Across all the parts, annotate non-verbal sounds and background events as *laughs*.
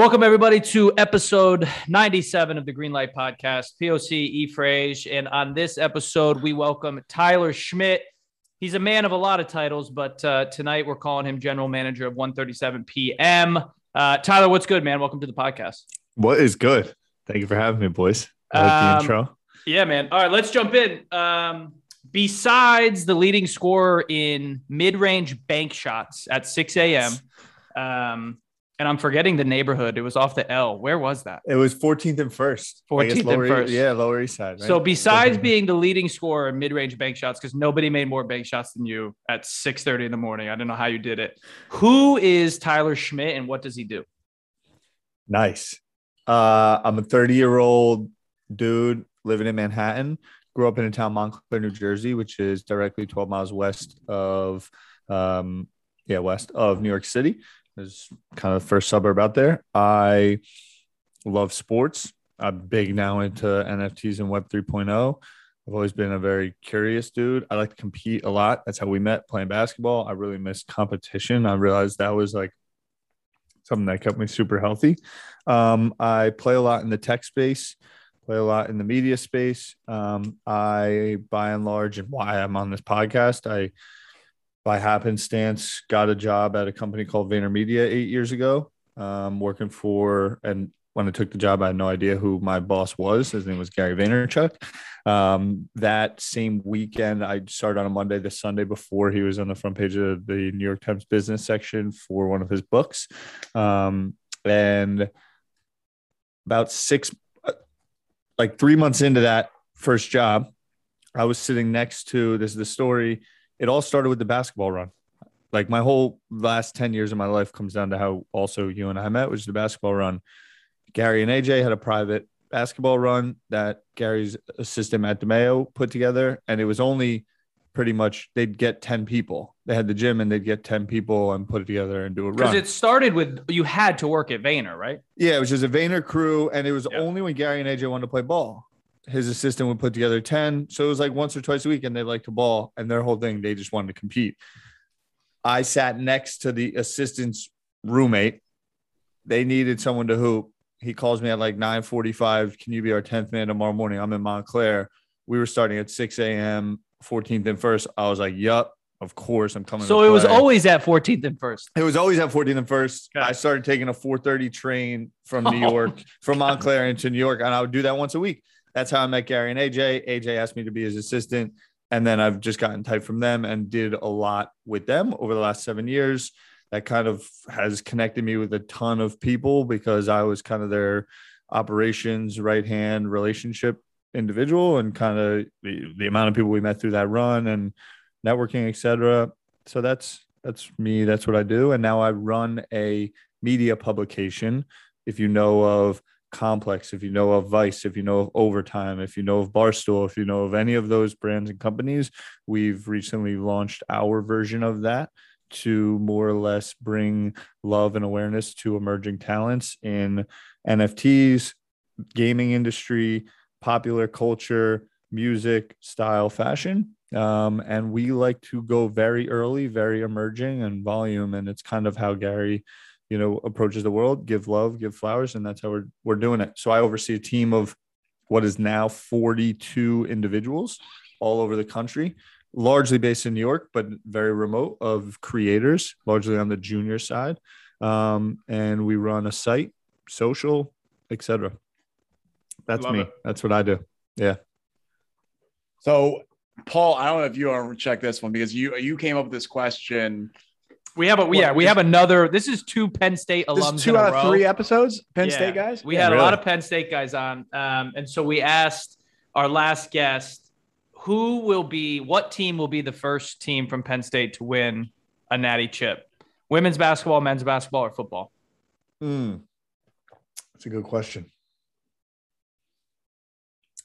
Welcome everybody to episode 97 of the Greenlight Podcast. POC E Frage, and on this episode we welcome Tyler Schmitt. He's a man of a lot of titles, but uh, tonight we're calling him General Manager of ONE37pm. Uh, Tyler, what's good, man? Welcome to the podcast. What is good? Thank you for having me, boys. I like Um, the intro. Yeah, man. All right, let's jump in. Um, besides the leading scorer in mid-range bank shots at 6 a.m., um, and I'm forgetting the neighborhood. It was off the L. Where was that? It was 14th and first. 14th and Lower first. Yeah, Lower East Side. Right? So besides 14th. being the leading scorer in mid-range bank shots, because nobody made more bank shots than you at 6:30 in the morning. I don't know how you did it. Who is Tyler Schmitt and what does he do? nice. Uh, I'm a 30 year old dude living in Manhattan. Grew up in a town, Montclair, New Jersey, which is directly 12 miles west of, um, yeah, west of New York City. Is kind of the first suburb out there. I love sports. I'm big now into NFTs and Web 3.0. I've always been a very curious dude. I like to compete a lot. That's how we met playing basketball. I really miss competition. I realized that was like something that kept me super healthy. Um, I play a lot in the tech space, play a lot in the media space. Um, I, by and large, and why I'm on this podcast, I, by happenstance, got a job at a company called VaynerMedia eight years ago, um, working for, and when I took the job, I had no idea who my boss was. His name was Gary Vaynerchuk. Um, that same weekend, I started on a Monday, the Sunday before he was on the front page of the New York Times business section for one of his books. Um, and about six, uh, like three months into that first job, I was sitting next to this is the story. It all started with the basketball run. Like my whole last 10 years of my life comes down to how also you and I met, which is the basketball run. Gary and AJ had a private basketball run that Gary's assistant Matt DeMeo put together. And it was only pretty much they'd get 10 people. They had the gym and they'd get 10 people and put it together and do a run. Because it started with you had to work at Vayner, right? Yeah, it was just a Vayner crew, and it was Yeah. only when Gary and AJ wanted to play ball. His assistant would put together 10. So it was like once or twice a week, and they like to ball, and their whole thing, they just wanted to compete. I sat next to the assistant's roommate. They needed someone to hoop. He calls me at like 9:45. Can you be our 10th man tomorrow morning? I'm in Montclair. We were starting at 6 a.m. 14th and first. I was like, Yup, of course, I'm coming. So it was always at 14th and first. It was always at 14th and first. Okay. I started taking a 4:30 train from New *laughs* York, oh from Montclair into New York, and I would do that once a week. That's how I met Gary and AJ. AJ asked me to be his assistant, and then I've just gotten tight from them and did a lot with them over the last seven years. That kind of has connected me with a ton of people because I was kind of their operations right hand relationship individual, and kind of the, the amount of people we met through that run and networking, etc. So that's that's me. That's what I do. And now I run a media publication. If you know of Complex, if you know of Vice, if you know of Overtime, if you know of Barstool, if you know of any of those brands and companies, we've recently launched our version of that to more or less bring love and awareness to emerging talents in NFTs, gaming industry, popular culture, music, style, fashion. Um, and we like to go very early, very emerging and volume. And it's kind of how Gary, you know, approaches the world, give love, give flowers. And that's how we're, we're doing it. So I oversee a team of what is now 42 individuals all over the country, largely based in New York, but very remote of creators, largely on the junior side. Um, and we run a site, social, etc. That's Love me. it. That's what I do. Yeah. So, Paul, I don't know if you want to check this one because you you came up with this question. We have a What, yeah, we have another. This is two Penn State This alums. is two in out of three episodes, Penn Yeah. State guys. We Yeah, had a lot of Penn State guys on, um, and so we asked our last guest who will be what team will be the first team from Penn State to win a natty chip? Women's basketball, men's basketball, or football? Mm. That's a good question.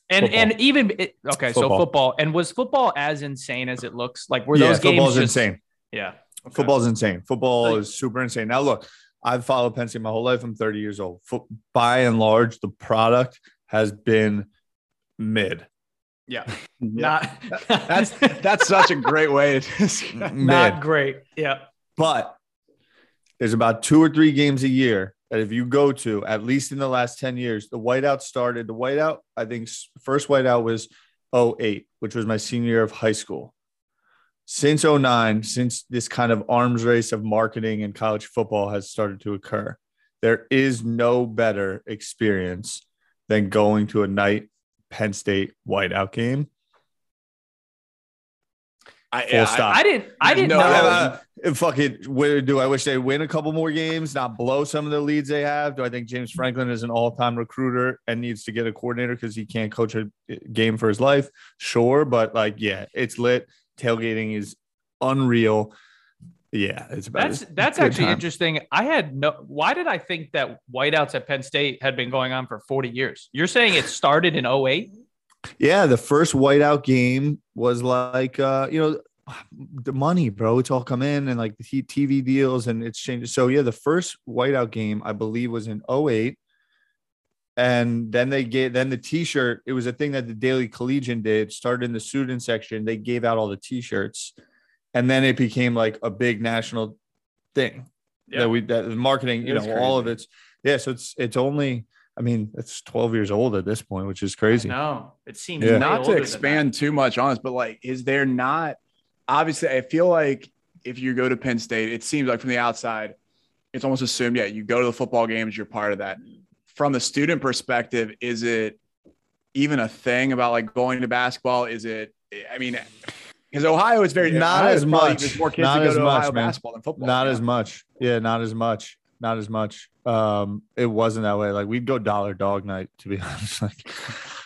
And Football. and even it, okay, so Football. football. And was football as insane as it looks? Like were yeah, those games football's just, insane. Yeah. Okay. Football's insane. Football Like- is super insane. Now, look, I've followed Penn State my whole life. I'm 30 years old. Fo- by and large, the product has been mid. Yeah. *laughs* Yeah. Not That's that's such a great way to *laughs* not great. Yeah. But there's about two or three games a year that if you go to, at least in the last 10 years, the whiteout started. The whiteout, I think, first whiteout was 08, which was my senior year of high school. Since 09, since this kind of arms race of marketing and college football has started to occur, there is no better experience than going to a night Penn State whiteout game. I, Full I- stop. I didn't I didn't no- know. Uh, uh, fuck it. Where do I wish they win a couple more games, not blow some of the leads they have? Do I think James Franklin is an all-time recruiter and needs to get a coordinator because he can't coach a game for his life? Sure, but like, yeah, it's lit. Tailgating is unreal. Yeah, it's about That's that's actually time. interesting. I had no why did I think that whiteouts at Penn State had been going on for 40 years? You're saying it started in 08? Yeah, the first whiteout game was like, uh, you know, the money, bro. It's all come in and like the TV deals and it's changed. So yeah, the first whiteout game I believe was in 08. And then they gave then the t-shirt. It was a thing that the Daily Collegian did. Started in the student section. They gave out all the t-shirts, and then it became like a big national thing Yeah. that we that the marketing. You It is know, all of it's yeah. So it's it's only. I mean, it's 12 years old at this point, which is crazy. No, it seems Yeah. not to expand too much on this, but like, is there not? Obviously, I feel like if you go to Penn State, it seems like from the outside, it's almost assumed. Yeah, you go to the football games, you're part of that. From the student perspective, is it even a thing about like going to basketball? Is it? I mean, because Ohio is very Not Ohio as much. There's more kids Not as much, Ohio man. basketball than football. not yeah. as much yeah not as much not as much um it wasn't that way like we'd go dollar dog night to be *laughs* honest like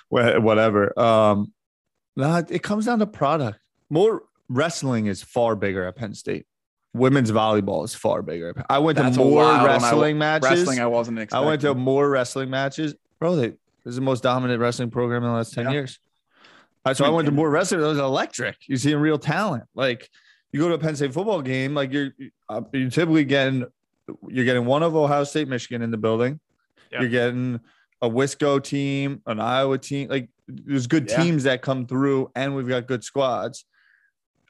whatever um nah, it comes down to product more wrestling is far bigger at penn state women's volleyball is far bigger i went That's to more when I- wrestling matches Wrestling, I wasn't expecting. i went to more wrestling matches bro they, this is the most dominant wrestling program in the last 10 Yeah. years so i went to more wrestling it was electric you see real talent like you go to a Penn State football game, like you're uh, you're typically getting you're getting one of Ohio State, Michigan in the building. Yeah. You're getting a Wisco team, an Iowa team. Like there's good Yeah. teams that come through, and we've got good squads.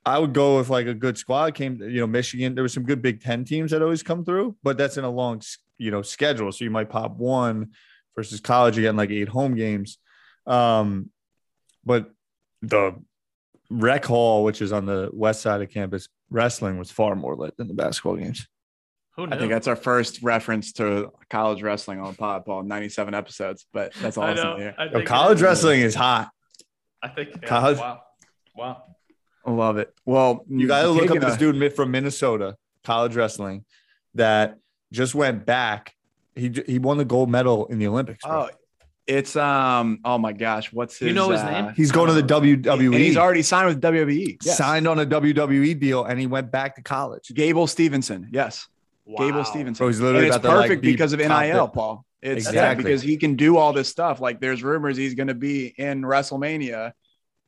I would go if like a good squad came. You know, Michigan. There was some good Big Ten teams that always come through, but that's in a long you know schedule. So you might pop one versus college. again, like eight home games. Um, but the rec hall, which is on the west side of campus, wrestling was far more lit than the basketball games. Who I think that's our first reference to college wrestling on Pod Paul, 97 episodes, but that's I awesome know. I Yo, think it college wrestling is hot. I think yeah, college- Wow. Wow. I love it. Well, You got to look up taking this a- dude from Minnesota, college wrestling, that just went back. He he won the gold medal in the Olympics. bro. Oh, it's um. Oh my gosh, what's his? You know his uh, name? he's going to the WWE. and he's already signed with WWE. Yes. signed on a WWE deal, and he went back to college. Gable Steveson. Yes, wow. Gable Steveson. Bro, he's literally and it's about to, like, perfect be because of NIL, bit. Paul. It's Exactly. because he can do all this stuff. Like there's rumors he's going to be in WrestleMania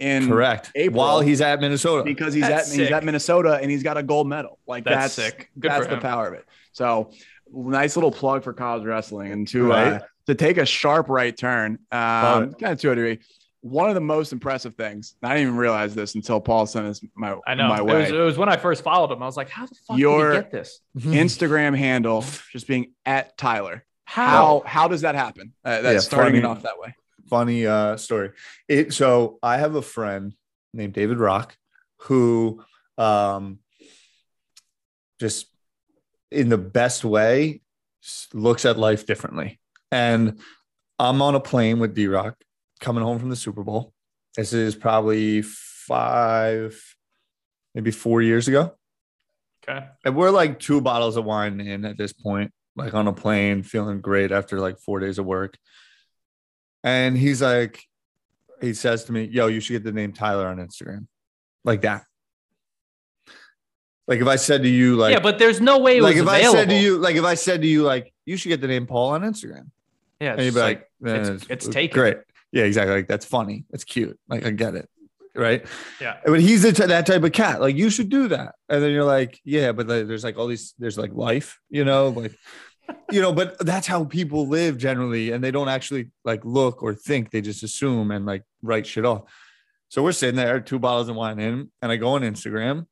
in Correct. April. While he's at Minnesota. because he's That's at he's at Minnesota and he's got a gold medal. Like That's that's, sick. Good that's the him. power of it. So nice little plug for college wrestling and to uh, to take a sharp right turn. Um, kind of to a degree. One of the most impressive things. I didn't even realize this until Paul sent this my I know. my It was, it was when I first followed him. I was like, how the fuck Your- did he get this? *laughs* Instagram handle just being at Tyler. How? How how does that happen? Uh, that's Yeah, starting it off that way. Funny uh story. It so I have a friend named David Rock who um just in the best way looks at life differently. And I'm on a plane with D Rock coming home from the Super Bowl. This is probably five, maybe four years ago. Okay. And we're like two bottles of wine in at this point, like on a plane, feeling great after like four days of work. And he's like, he says to me, Yo, you should get the name Tyler on Instagram. Like that. Like if I said to you, like, yeah, but there's no way it like if available. I said to you, like if I said to you, like, you should get the name Paul on Instagram. yeah, And it's like, like, eh, it's- it's taken. Great. Yeah, exactly. Like that's funny. That's cute. Like I get it. Right. yeah, But he's t- that type of cat. Like you should do that. And then you're like, yeah, but like, there's like all these, there's like life, you know, like, you know, but that's how people live generally. And they don't actually like look or think. They just assume and like write shit off. So we're sitting there, two bottles of wine in, and I go on Instagram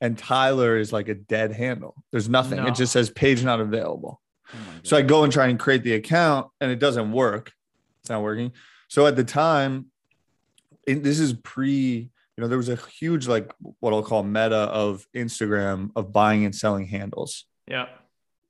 and Tyler is like a dead handle. There's nothing. No. It just says page not available. Oh So I go and try and create the account and it doesn't work. It's not working. So at the time, this is pre, you know, there was a huge, like what I'll call meta of Instagram of buying and selling handles. yeah.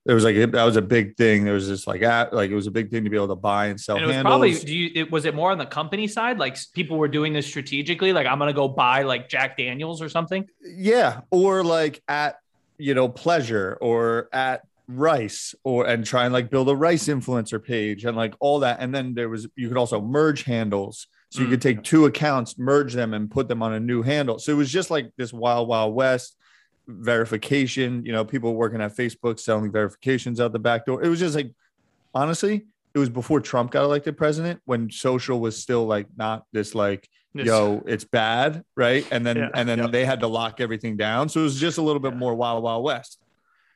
There was like, that was a big thing. There was this like, app, like it was a big thing to be able to buy and sell And it was handles. probably do you it was it more on the company side? Like people were doing this strategically, like I'm gonna go buy like Jack Daniels or something. yeah. Or like at, you know, pleasure or at rice or and try and like build a rice influencer page and like all that. And then there was, you could also merge handles. So you Mm. could take two accounts, merge them, and put them on a new handle. So it was just like this wild, wild west verification. You know, people working at Facebook selling verifications out the back door. It was just like, honestly, it was before Trump got elected president when social was still like not this like, This- yo, it's bad, right? And then Yeah. and then Yep. they had to lock everything down. So it was just a little bit Yeah. more wild, wild west.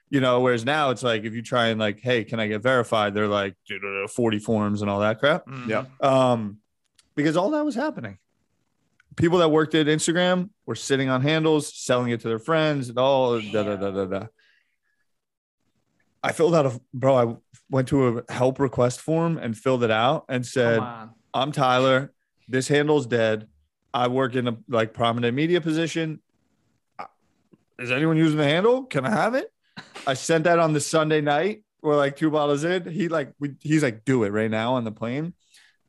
You know, whereas now it's like if you try and like, hey, can I get verified? They're like, uh, 40 forms and all that crap Mhm. Yeah. um, because all that was happening. People that worked at Instagram were sitting on handles, selling it to their friends, and all da da da da da. I filled out a bro. I went to a help request form and filled it out and said, "I'm Tyler. This handle's dead. I work in a like prominent media position. Is anyone using the handle? Can I have it?" I sent that on the Sunday night. We're like two bottles in. He like we, he's like, "Do it right now on the plane."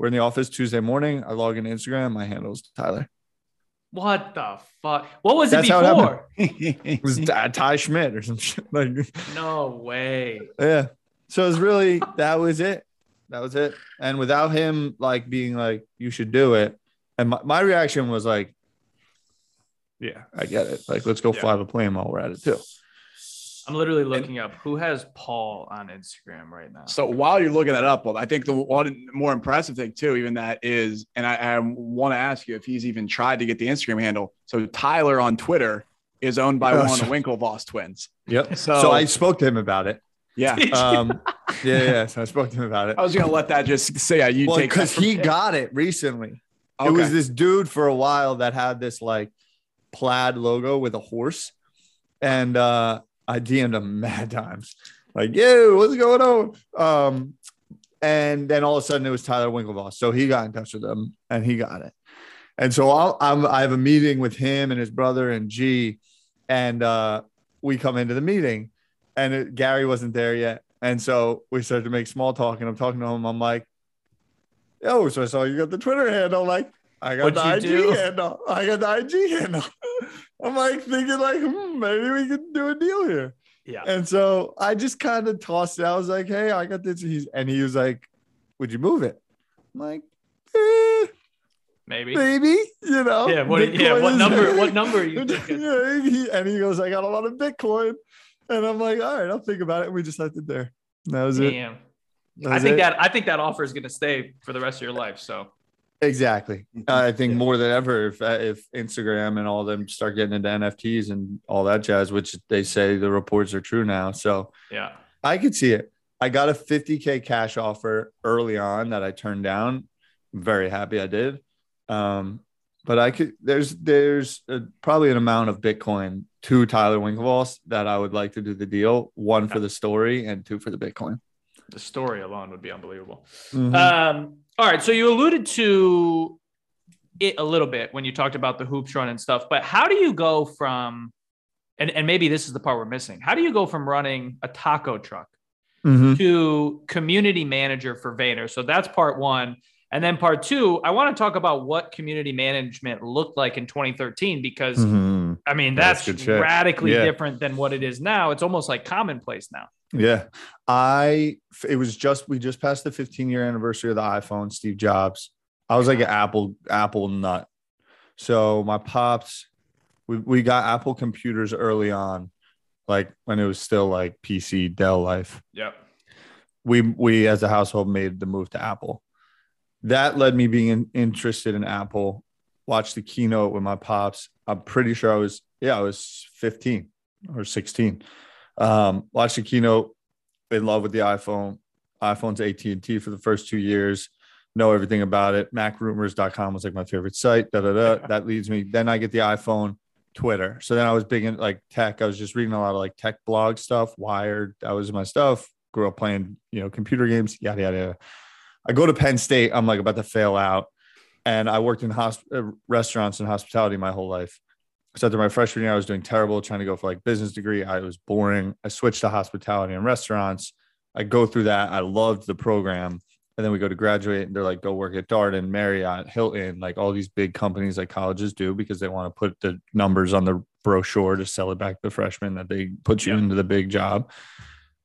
We're in the office Tuesday morning. I log into Instagram. My handle's Tyler. What the fuck? What was That's it how it before? *laughs* It was Ty Schmitt or some *laughs* shit. Like, No way. yeah. So it was really that was it. That was it. And without him like being like, you should do it. And my, my reaction was like, yeah, I get it. Like, let's go Yeah. fly the plane while we're at it too. I'm literally looking up who has Paul on Instagram right now. So while you're looking that up, well, I think the one more impressive thing too, even that is, and I, I want to ask you if he's even tried to get the Instagram handle. So Tyler on Twitter is owned by Oh, one of so- the Winklevoss twins. Yep. So, So, I spoke to him about it. yeah, *laughs* Um, yeah, yeah. So I spoke to him about it. I was gonna let that just say yeah, you Well, take because from- he got it recently. Okay. It was this dude for a while that had this like plaid logo with a horse. And uh I DM'd him *laughs* mad times. Like, yo, what's going on? Um, and then all of a sudden it was Tyler Winklevoss. So he got in touch with him and he got it. And so I'll, I'm, I have a meeting with him and his brother and G, and uh, we come into the meeting, and it, Gary wasn't there yet. And so we started to make small talk, and I'm talking to him. I'm like, "Yo, so I saw you got the Twitter handle. Like, I got What'd the IG do? handle. I got the IG handle." *laughs* I'm like thinking, like, hmm, maybe we could do a deal here. yeah. And so I just kind of tossed it. I was like, "Hey, I got this." He's and he was like, "Would you move it?" I'm like, eh, Maybe. "Maybe," you know. Yeah. What? Yeah. Bitcoin What is- number? *laughs* What number are you thinking? yeah, he, and he goes, "I got a lot of Bitcoin," and I'm like, "All right, I'll think about it." And we just left it there. That was it. Damn. That I think it. that I think that offer is going to stay for the rest of your life. So exactly. I think Yeah. more than ever, if if Instagram and all them start getting into NFTs and all that jazz, which they say the reports are true now, so yeah. I could see it. I got a 50k cash offer early on that I turned down. very happy I did. Um, but I could there's there's a, probably an amount of Bitcoin to Tyler Winklevoss that I would like to do the deal. One for the story and two for the Bitcoin. The story alone would be unbelievable. Mhm. Um, all right. So you alluded to it a little bit when you talked about the hoops run and stuff, but how do you go from, and, and maybe this is the part we're missing. How do you go from running a taco truck Mhm. to community manager for Vayner? So that's part one. And then part two, I want to talk about what community management looked like in 2013 because Mhm. I mean That's that's, radically Yeah. different than what it is now. It's almost like commonplace now. Yeah. I it was just we just passed the 15 year anniversary of the iPhone, Steve Jobs. I was like an Apple Apple nut. So my pops We we got Apple computers early on, like when it was still like PC Dell life. Yep. We we as a household made the move to Apple. That led me being in- interested in Apple. Watched the keynote with my pops. I'm pretty sure I was yeah I was 15 or 16. Um, watched the keynote. In love with the iPhone. iPhone's AT and T for the first two years. Know everything about it. MacRumors.com was like my favorite site. Da da da. *laughs* that leads me. Then I get the iPhone. Twitter. So then I was big in like tech. I was just reading a lot of like tech blog stuff, Wired. That was my stuff. Grew up playing, you know, computer games, yada, yada, yada. I go to Penn State. I'm like about to fail out. And I worked in hosp- uh, restaurants and hospitality my whole life. So after my freshman year, I was doing terrible, trying to go for like business degree. I was boring. I switched to hospitality and restaurants. I go through that. I loved the program. And then we go to graduate and they're like, go work at Darden, Marriott, Hilton, like all these big companies like colleges do because they want to put the numbers on the brochure to sell it back to the freshmen that they put you Yeah. into the big job.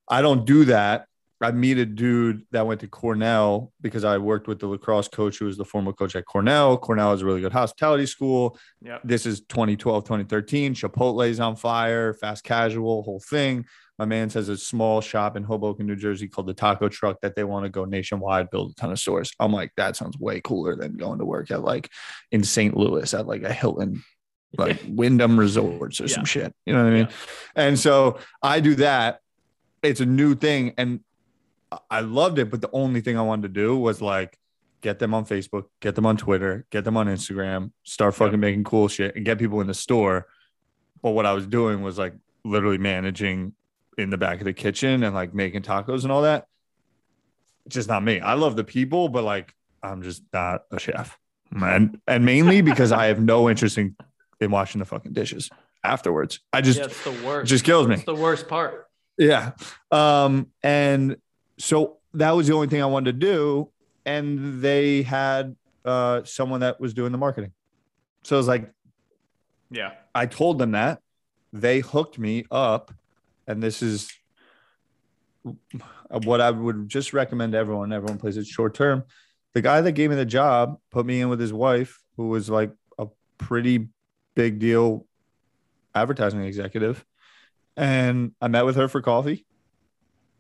I don't do that. I meet a dude that went to Cornell because I worked with the lacrosse coach who was the former coach at Cornell. Cornell is a really good hospitality school. Yep. This is 2012, 2013. Chipotle's on fire, fast casual, whole thing. My man says a small shop in Hoboken, New Jersey called the Taco Truck that they want to go nationwide, build a ton of stores. I'm like, that sounds way cooler than going to work at like in St. Louis at like a Hilton, *laughs* like Wyndham Resorts or Yeah. some shit. You know what I mean? And so I do that. It's a new thing. And I- loved it. But the only thing I wanted to do was like get them on Facebook, get them on Twitter, get them on Instagram, start fucking making cool shit and get people in the store. But what I was doing was like literally managing in the back of the kitchen and like making tacos and all that. Just not me. I love the people, but like I'm just not a chef. And and mainly *laughs* because I have no interest in, in washing the fucking dishes afterwards. I just yeah, the worst. it just kills me. It's the worst part. Yeah. Um, and so that was the only thing I wanted to do. And they had uh, someone that was doing the marketing. So I was like, Yeah. I told them that. They hooked me up. And this is what I would just recommend to everyone. Everyone plays it short term. The guy that gave me the job put me in with his wife, who was like a pretty big deal advertising executive. And I met with her for coffee,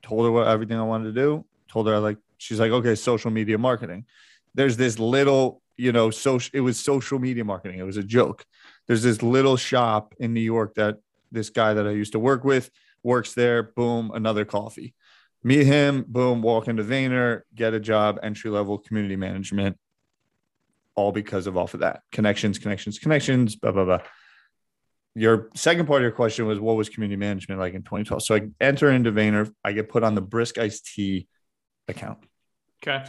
told her what everything I wanted to do, told her I like, she's like, okay, social media marketing. There's this little, you know, social, it was social media marketing. It was a joke. There's this little shop in New York that this guy that I used to work with works there. Boom, another coffee. Meet him, boom, walk into Vayner, get a job, entry level community management, all because of off of that. Connections, connections, connections, blah, blah, blah your second part of your question was what was community management like in 2012? So I enter into Vayner, I get put on the Brisk Iced Tea account. Okay.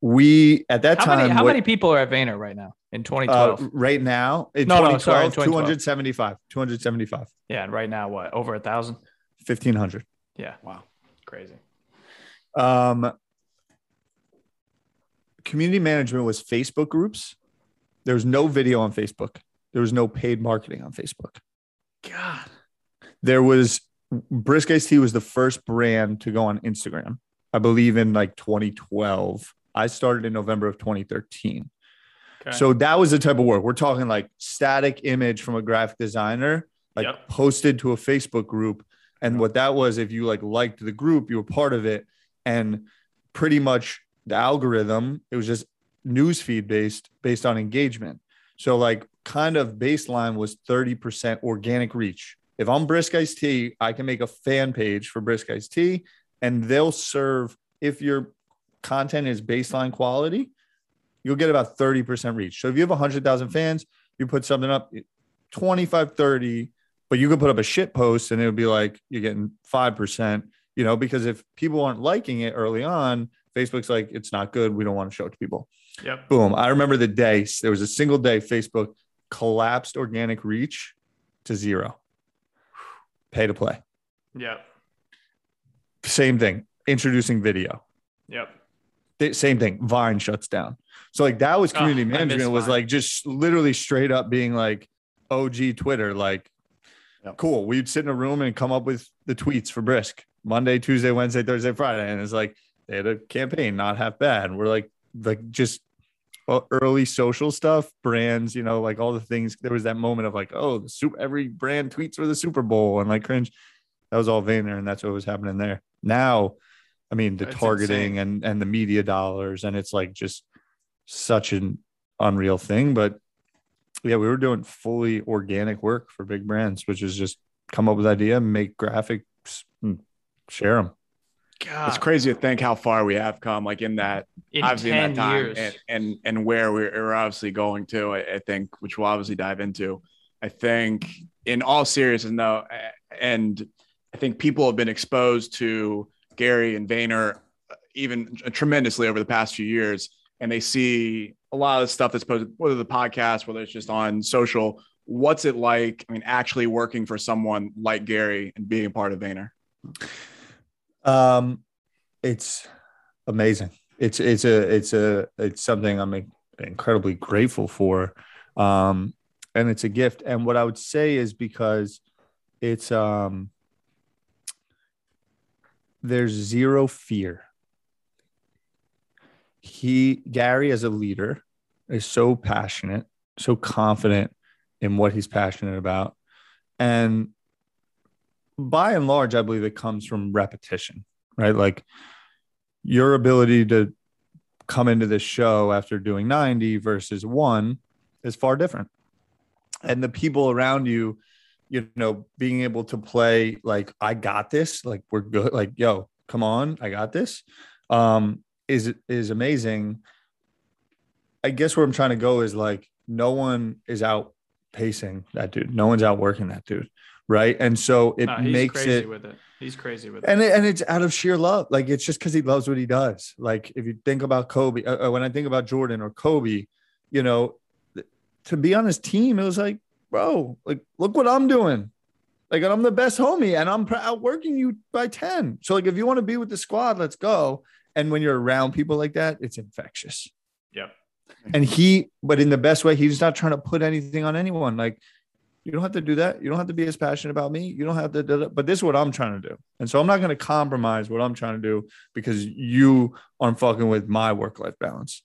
We at that How time, many how what- many people are at Vayner right now in uh, 2012? right now in No, no, 2012, sorry, in 2012. 275, 275, yeah, and right now what? Over a thousand? 1500. Yeah. Wow. Crazy. Um, community management was Facebook groups. There was no video on Facebook. There was no paid marketing on Facebook. God. there was Brisk Iced Tea was the first brand to go on Instagram, I believe in like 2012. I started in November of 2013. Okay. So that was the type of work we're talking like static image from a graphic designer, like Yep. posted to a Facebook group. And what that was, if you like liked the group, you were part of it. And pretty much the algorithm, it was just newsfeed based based on engagement. So like kind of baseline was 30% organic reach. If I'm Brisk Iced Tea, I can make a fan page for Brisk Iced Tea and they'll serve if your content is baseline quality, you'll get about 30% reach. So if you have 100,000 fans, you put something up 25, 30, but you could put up a shit post and it would be like you're getting 5%, you know, because if people aren't liking it early on, Facebook's like, it's not good. We don't want to show it to people. Yep. Boom. I remember the day there was a single day Facebook collapsed organic reach to zero. Pay to play. Yep. Same thing. Introducing video. Yep. Th- Same thing. Vine shuts down. So like that was Oh, community I miss management was Vine. like just literally straight up being like OG Twitter. Like, Yep. cool. We'd sit in a room and come up with the tweets for Brisk Monday, Tuesday, Wednesday, Thursday, Friday, and it's like they had a campaign, not half bad. We're like like just uh, early social stuff, brands, you know, like all the things. There was that moment of like, oh, the soup, every brand tweets for the Super Bowl and like cringe. That was all Vayner, and that's what was happening there. Now, I mean, the That's targeting insane. and and the media dollars, and it's like just such an unreal thing. But yeah, we were doing fully organic work for big brands, which is just come up with idea, make graphics, and share them. God, It's crazy to think how far we have come, like in that in obviously in that time years. and, and and where we're, we're obviously going to I, I think which we'll obviously dive into i think in all seriousness though, and i think people have been exposed to gary and Vayner uh, even tremendously over the past few years and they see a lot of the stuff that's posted whether the podcast whether it's just on social what's it like i mean actually working for someone like gary and being a part of Vayner? Um, it's amazing. It's it's a it's a it's something I'm incredibly grateful for, um, and it's a gift. And what I would say is because it's um, there's zero fear. He Gary as a leader is so passionate, so confident in what he's passionate about, and by and large, I believe it comes from repetition, right? Like your ability to come into this show after doing 90 versus one is far different. And the people around you, you know, being able to play like, I got this, like, we're good, like, yo, come on, I got this, um, is is amazing. I guess where I'm trying to go is like, no one is out pacing that dude, no one's out working that dude right? And so it No, makes crazy it, with it. He's crazy with it. and it, and it's out of sheer love. Like it's just because he loves what he does. Like if you think about Kobe, uh, uh, when I think about Jordan or Kobe, you know, th- to be on his team, it was like, bro, like look what I'm doing. Like I'm the best homie, and I'm pr- outworking you by ten. So like if you want to be with the squad, let's go. And when you're around people like that, it's infectious. Yep. And he, but in the best way, he's not trying to put anything on anyone. Like you don't have to do that. You don't have to be as passionate about me. You don't have to, do that. but this is what I'm trying to do. And so I'm not going to compromise what I'm trying to do because you aren't fucking with my work life balance.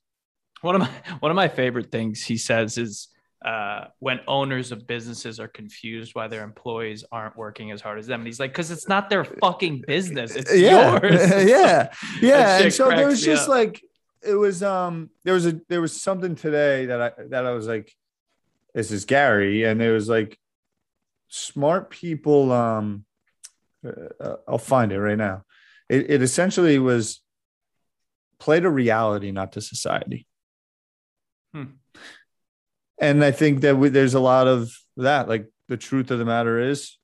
One of my one of my favorite things he says is uh, when owners of businesses are confused why their employees aren't working as hard as them, and he's like, "Because it's not their fucking business; it's yeah. *laughs* yours." yeah. *laughs* Yeah. And so there was just up. like, it was, um, there was a, there was something today that I, that I was like, this is Gary. And it was like smart people, um, uh, I'll find it right now. It, it essentially was play to reality, not to society. Hmm. And I think that we, there's a lot of that. Like the truth of the matter is,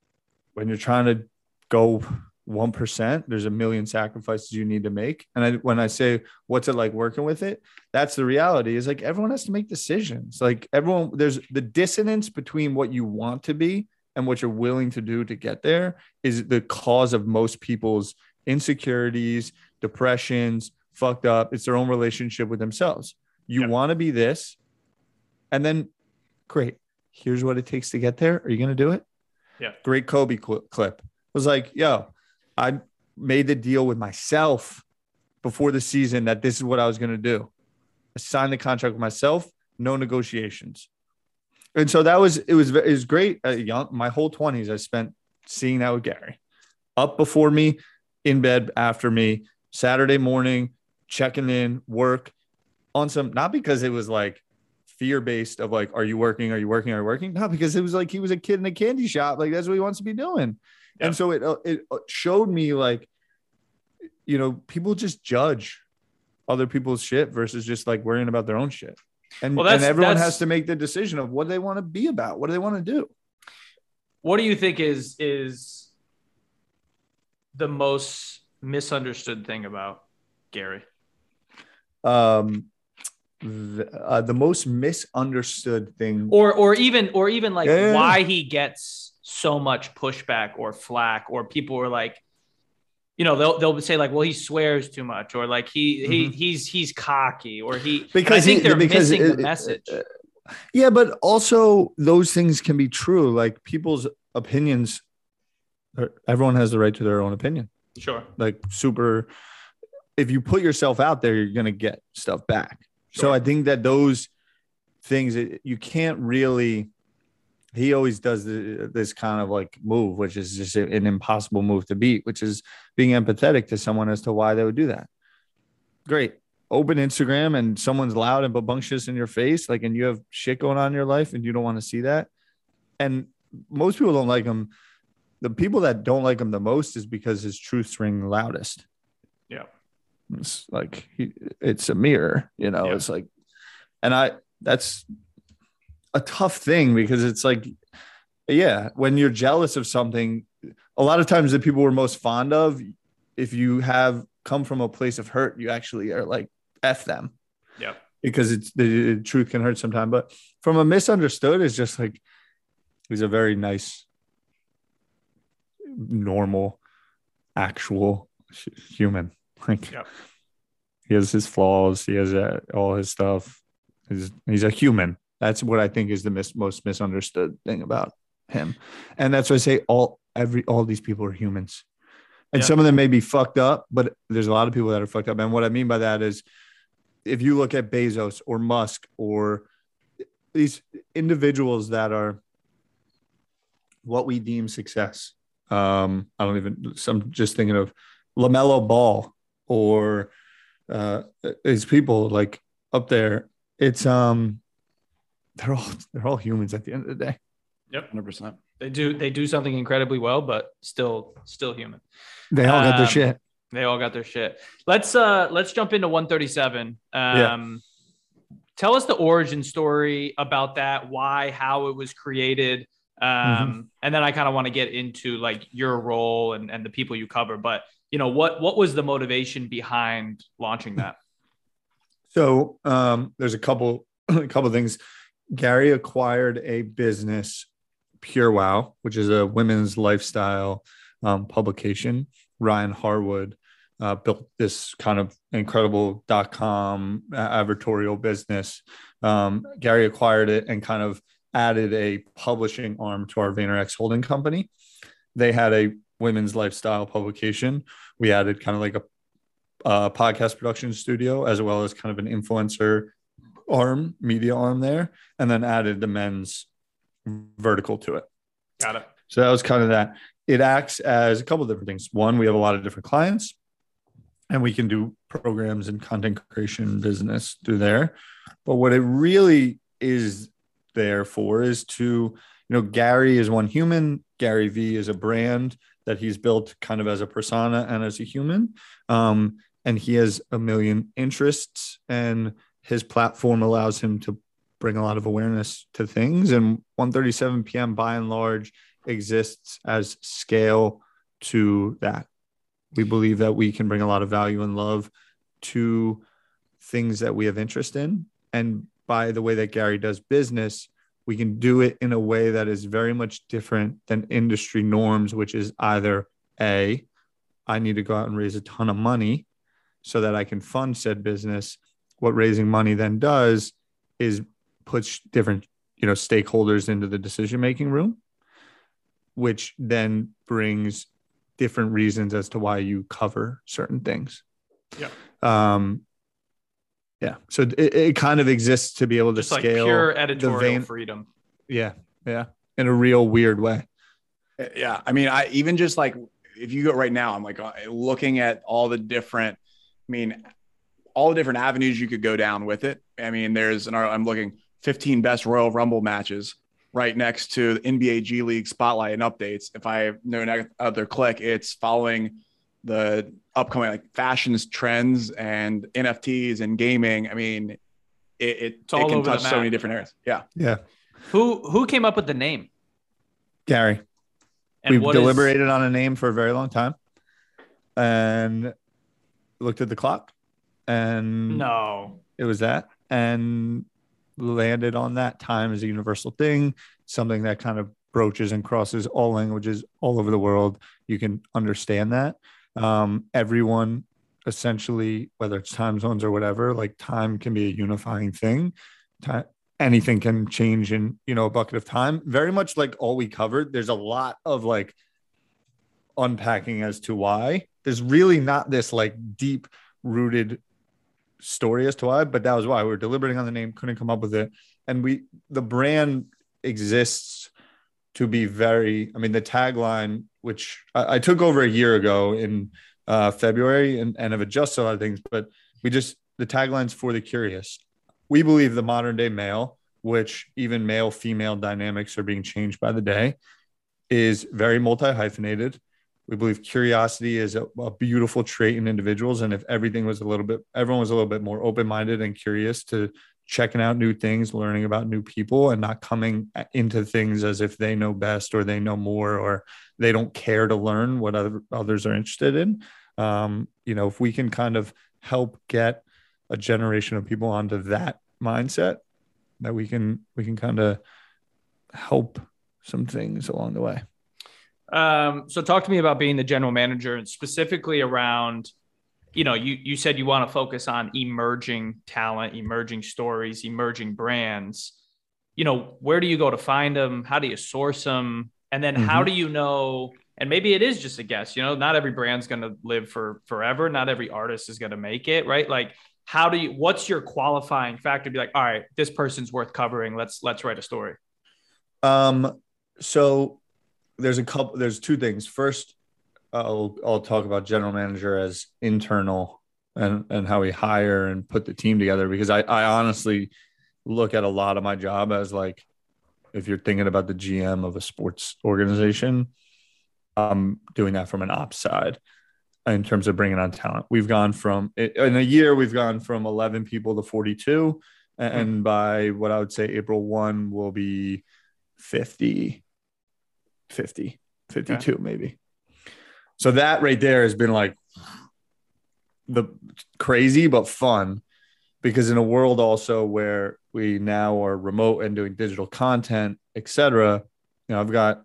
when you're trying to go one percent, there's a million sacrifices you need to make. And I, when I say what's it like working with it, that's the reality. Is like everyone has to make decisions. Like everyone, there's the dissonance between what you want to be and what you're willing to do to get there is the cause of most people's insecurities, depressions, fucked up. It's their own relationship with themselves. You Yep. want to be this, and then great. Here's what it takes to get there. Are you going to do it? Yeah. Great Kobe cl- clip. It was like, yo, I made the deal with myself before the season that this is what I was going to do. I signed the contract with myself, no negotiations. And so that was it was it was great. Uh, young, my whole twenties I spent seeing that with Gary, up before me, in bed after me, Saturday morning, checking in, work on some not because it was like fear based of like, are you working? Are you working? Are you working? Not because it was like he was a kid in a candy shop. Like that's what he wants to be doing. And so it uh, it showed me like, you know, people just judge other people's shit versus just like worrying about their own shit. And, Well, and everyone has to make the decision of what they want to be about. What do they want to do? What do you think is is the most misunderstood thing about Gary? Um, the, uh, the most misunderstood thing. or or even or even like yeah. why he gets so much pushback or flack or people are like you know they'll they'll say like well he swears too much or like he he he's he's cocky or he Mm-hmm. Because I think he- they're missing it- the it- message uh, Yeah, but also those things can be true. Like people's opinions, everyone has the right to their own opinion. sure Like super, if you put yourself out there, you're gonna get stuff back. So I think that those things it- you can't really. He always does the, this kind of like move, which is just an impossible move to beat, which is being empathetic to someone as to why they would do that. Great. Open Instagram and someone's loud and babunctious in your face, like, and you have shit going on in your life and you don't want to see that. And most people don't like him. The people that don't like him the most is because his truths ring loudest. Yeah. It's like he, it's a mirror, you know. Yeah. It's like, and I that's a tough thing because it's like, yeah, when you're jealous of something, a lot of times the people we're most fond of, if you have come from a place of hurt, you actually are like f them Yeah. because it's the, the truth can hurt sometimes. But from a misunderstood, it's just like he's a very nice, normal, actual human. *laughs* Like Yep. he has his flaws, he has uh, all his stuff. He's he's a human. That's what I think is the mis- most misunderstood thing about him, and that's why I say all every all these people are humans. And Yeah. some of them may be fucked up, but there's a lot of people that are fucked up. And what I mean by that is if you look at Bezos or Musk or these individuals that are what we deem success. Um, I don't even, I'm just thinking of LaMelo Ball or uh, these people like up there. It's, um, they're all, they're all humans at the end of the day. Yep. 100%. They do they do something incredibly well, but still still human. They all got their Um, shit. They all got their shit. Let's uh let's jump into 137. Um tell us the origin story about that, why, how it was created. Um, Mm-hmm. and then I kind of want to get into like your role and, and the people you cover. But you know, what what was the motivation behind launching that? So um, there's a couple a *clears throat* couple things. Gary acquired a business, PureWow, which is a women's lifestyle um, publication. Ryan Harwood uh, built this kind of incredible dot com advertorial business. Um, Gary acquired it and kind of added a publishing arm to our VaynerX holding company. They had a women's lifestyle publication. We added kind of like a uh, podcast production studio as well as kind of an influencer arm, media arm there, and then added the men's vertical to it. Got it. So that was kind of that. It acts as a couple of different things. One, we have a lot of different clients, and we can do programs and content creation business through there. But what it really is there for is to, you know, Gary is one human. Gary V is a brand that he's built kind of as a persona and as a human. Um, and he has a million interests, and his platform allows him to bring a lot of awareness to things. And ONE37pm by and large exists as scale to that. We believe that we can bring a lot of value and love to things that we have interest in. And by the way that Gary does business, we can do it in a way that is very much different than industry norms, which is either A, I need to go out and raise a ton of money so that I can fund said business. What raising money then does is puts different, you know, stakeholders into the decision making room, which then brings different reasons as to why you cover certain things. Yeah. Um, yeah. So it, it kind of exists to be able to Just like scale pure the editorial vein- freedom. Yeah. Yeah. In a real weird way. Yeah. I mean, I even just like if you go right now, I'm like uh, looking at all the different, I mean, all the different avenues you could go down with it. I mean, there's an I'm looking 15 best Royal Rumble matches right next to the NBA G League spotlight and updates. If I know another click, it's following the upcoming like fashions trends and NFTs and gaming. I mean, it, it, It's all it can over touch so many different areas. Yeah. Yeah. Who who came up with the name? Gary. And We've what is- deliberated on a name for a very long time and looked at the clock and no. it was that and landed on that time as a universal thing something that kind of broaches and crosses all languages all over the world. You can understand that. Um, everyone essentially whether it's time zones or whatever like time can be a unifying thing. Time, anything can change in you know a bucket of time. Very much like all we covered there's a lot of like unpacking as to why. There's really not this like deep rooted story as to why, but that was why we were deliberating on the name, couldn't come up with it. And we, the brand exists to be very, I mean, the tagline, which I, I took over a year ago in uh, February and, and have adjusted a lot of things, but we just, the taglines for the curious. We believe the modern day male, which even male female dynamics are being changed by the day, is very multi hyphenated. We believe curiosity is a, a, beautiful trait in individuals. And if everything was a little bit, everyone was a little bit more open minded and curious to checking out new things, learning about new people, and not coming into things as if they know best or they know more or they don't care to learn what other, others are interested in. Um, you know, if we can kind of help get a generation of people onto that mindset, that we can we can kind of help some things along the way. Um, so talk to me about being the general manager and specifically around, you know, you you said you want to focus on emerging talent, emerging stories, emerging brands. You know, where do you go to find them? How do you source them? And then mm-hmm. how do you know? And maybe it is just a guess. You know, not every brand's going to live for forever. Not every artist is going to make it, right? Like, how do you? What's your qualifying factor? Be like, all right, this person's worth covering. Let's let's write a story. Um. So there's a couple there's two things. First i'll i'll talk about general manager as internal and and how we hire and put the team together because i i honestly look at a lot of my job as like if you're thinking about the gm of a sports organization i'm doing that from an ops side in terms of bringing on talent. We've gone from in a year we've gone from 11 people to 42 and hmm. by what i would say april 1 will be 50 50, 52 okay. maybe. So that right there has been like the crazy but fun because in a world also where we now are remote and doing digital content, etc. You know, I've got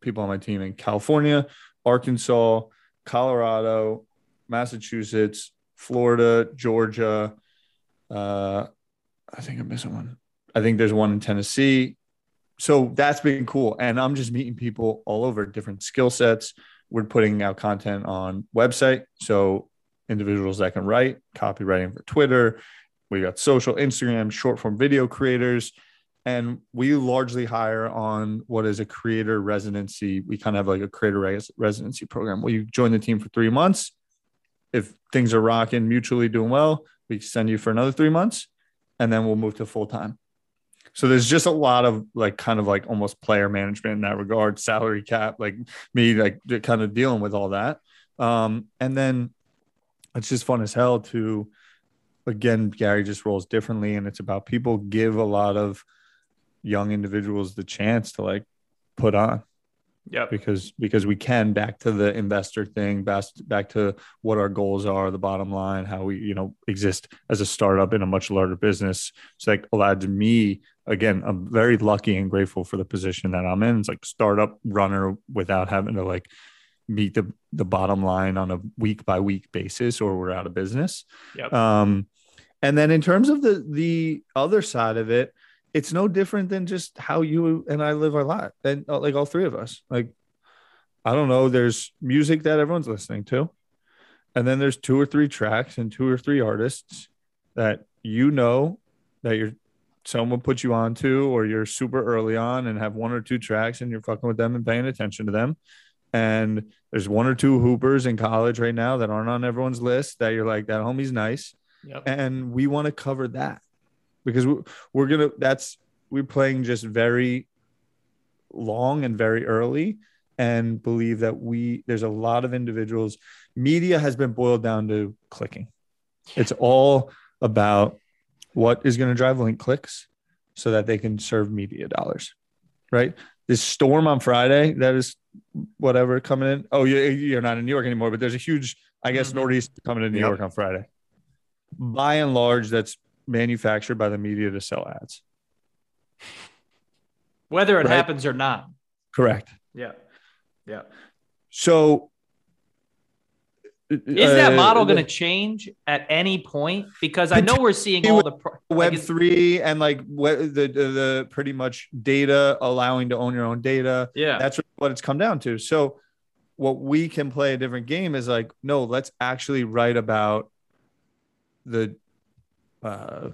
people on my team in California, Arkansas, Colorado, Massachusetts, Florida, Georgia. Uh, I think I'm missing one. I think there's one in Tennessee, so that's been cool. And I'm just meeting people all over different skill sets. We're putting out content on website. So individuals that can write, copywriting for Twitter. We got social, Instagram, short form video creators. And we largely hire on what is a creator residency. We kind of have like a creator res- residency program where you join the team for three months. If things are rocking, mutually doing well, we send you for another three months and then we'll move to full time. So there's just a lot of like kind of like almost player management in that regard, salary cap, like me like kind of dealing with all that. Um, and then it's just fun as hell to again, Gary just rolls differently and it's about people give a lot of young individuals the chance to like put on. Yeah. Because because we can back to the investor thing, back back to what our goals are, the bottom line, how we, you know, exist as a startup in a much larger business. It's like allowed me again, I'm very lucky and grateful for the position that I'm in. It's like startup runner without having to like meet the the bottom line on a week by week basis or we're out of business. Yep. Um and then in terms of the the other side of it, it's no different than just how you and I live our life. And uh, like all three of us. Like I don't know, there's music that everyone's listening to. And then there's two or three tracks and two or three artists that you know that you're someone puts you on to, or you're super early on and have one or two tracks and you're fucking with them and paying attention to them. And there's one or two hoopers in college right now that aren't on everyone's list that you're like, that homie's nice. Yep. And we want to cover that because we're, we're going to, that's, we're playing just very long and very early and believe that we, there's a lot of individuals. Media has been boiled down to clicking. It's all about what is going to drive link clicks so that they can serve media dollars, right? This storm on Friday, that is whatever coming in. Oh, you're not in New York anymore, but there's a huge, I guess, mm-hmm. Northeast coming to New yep. York on Friday. By and large, that's manufactured by the media to sell ads. Whether it right? happens or not. Correct. Yeah. Yeah. So is that uh, model uh, going to change at any point? Because I know we're seeing all the pro- Web like three and like the, the the pretty much data allowing to own your own data. Yeah, that's what it's come down to. So, what we can play a different game is like, no, let's actually write about the uh,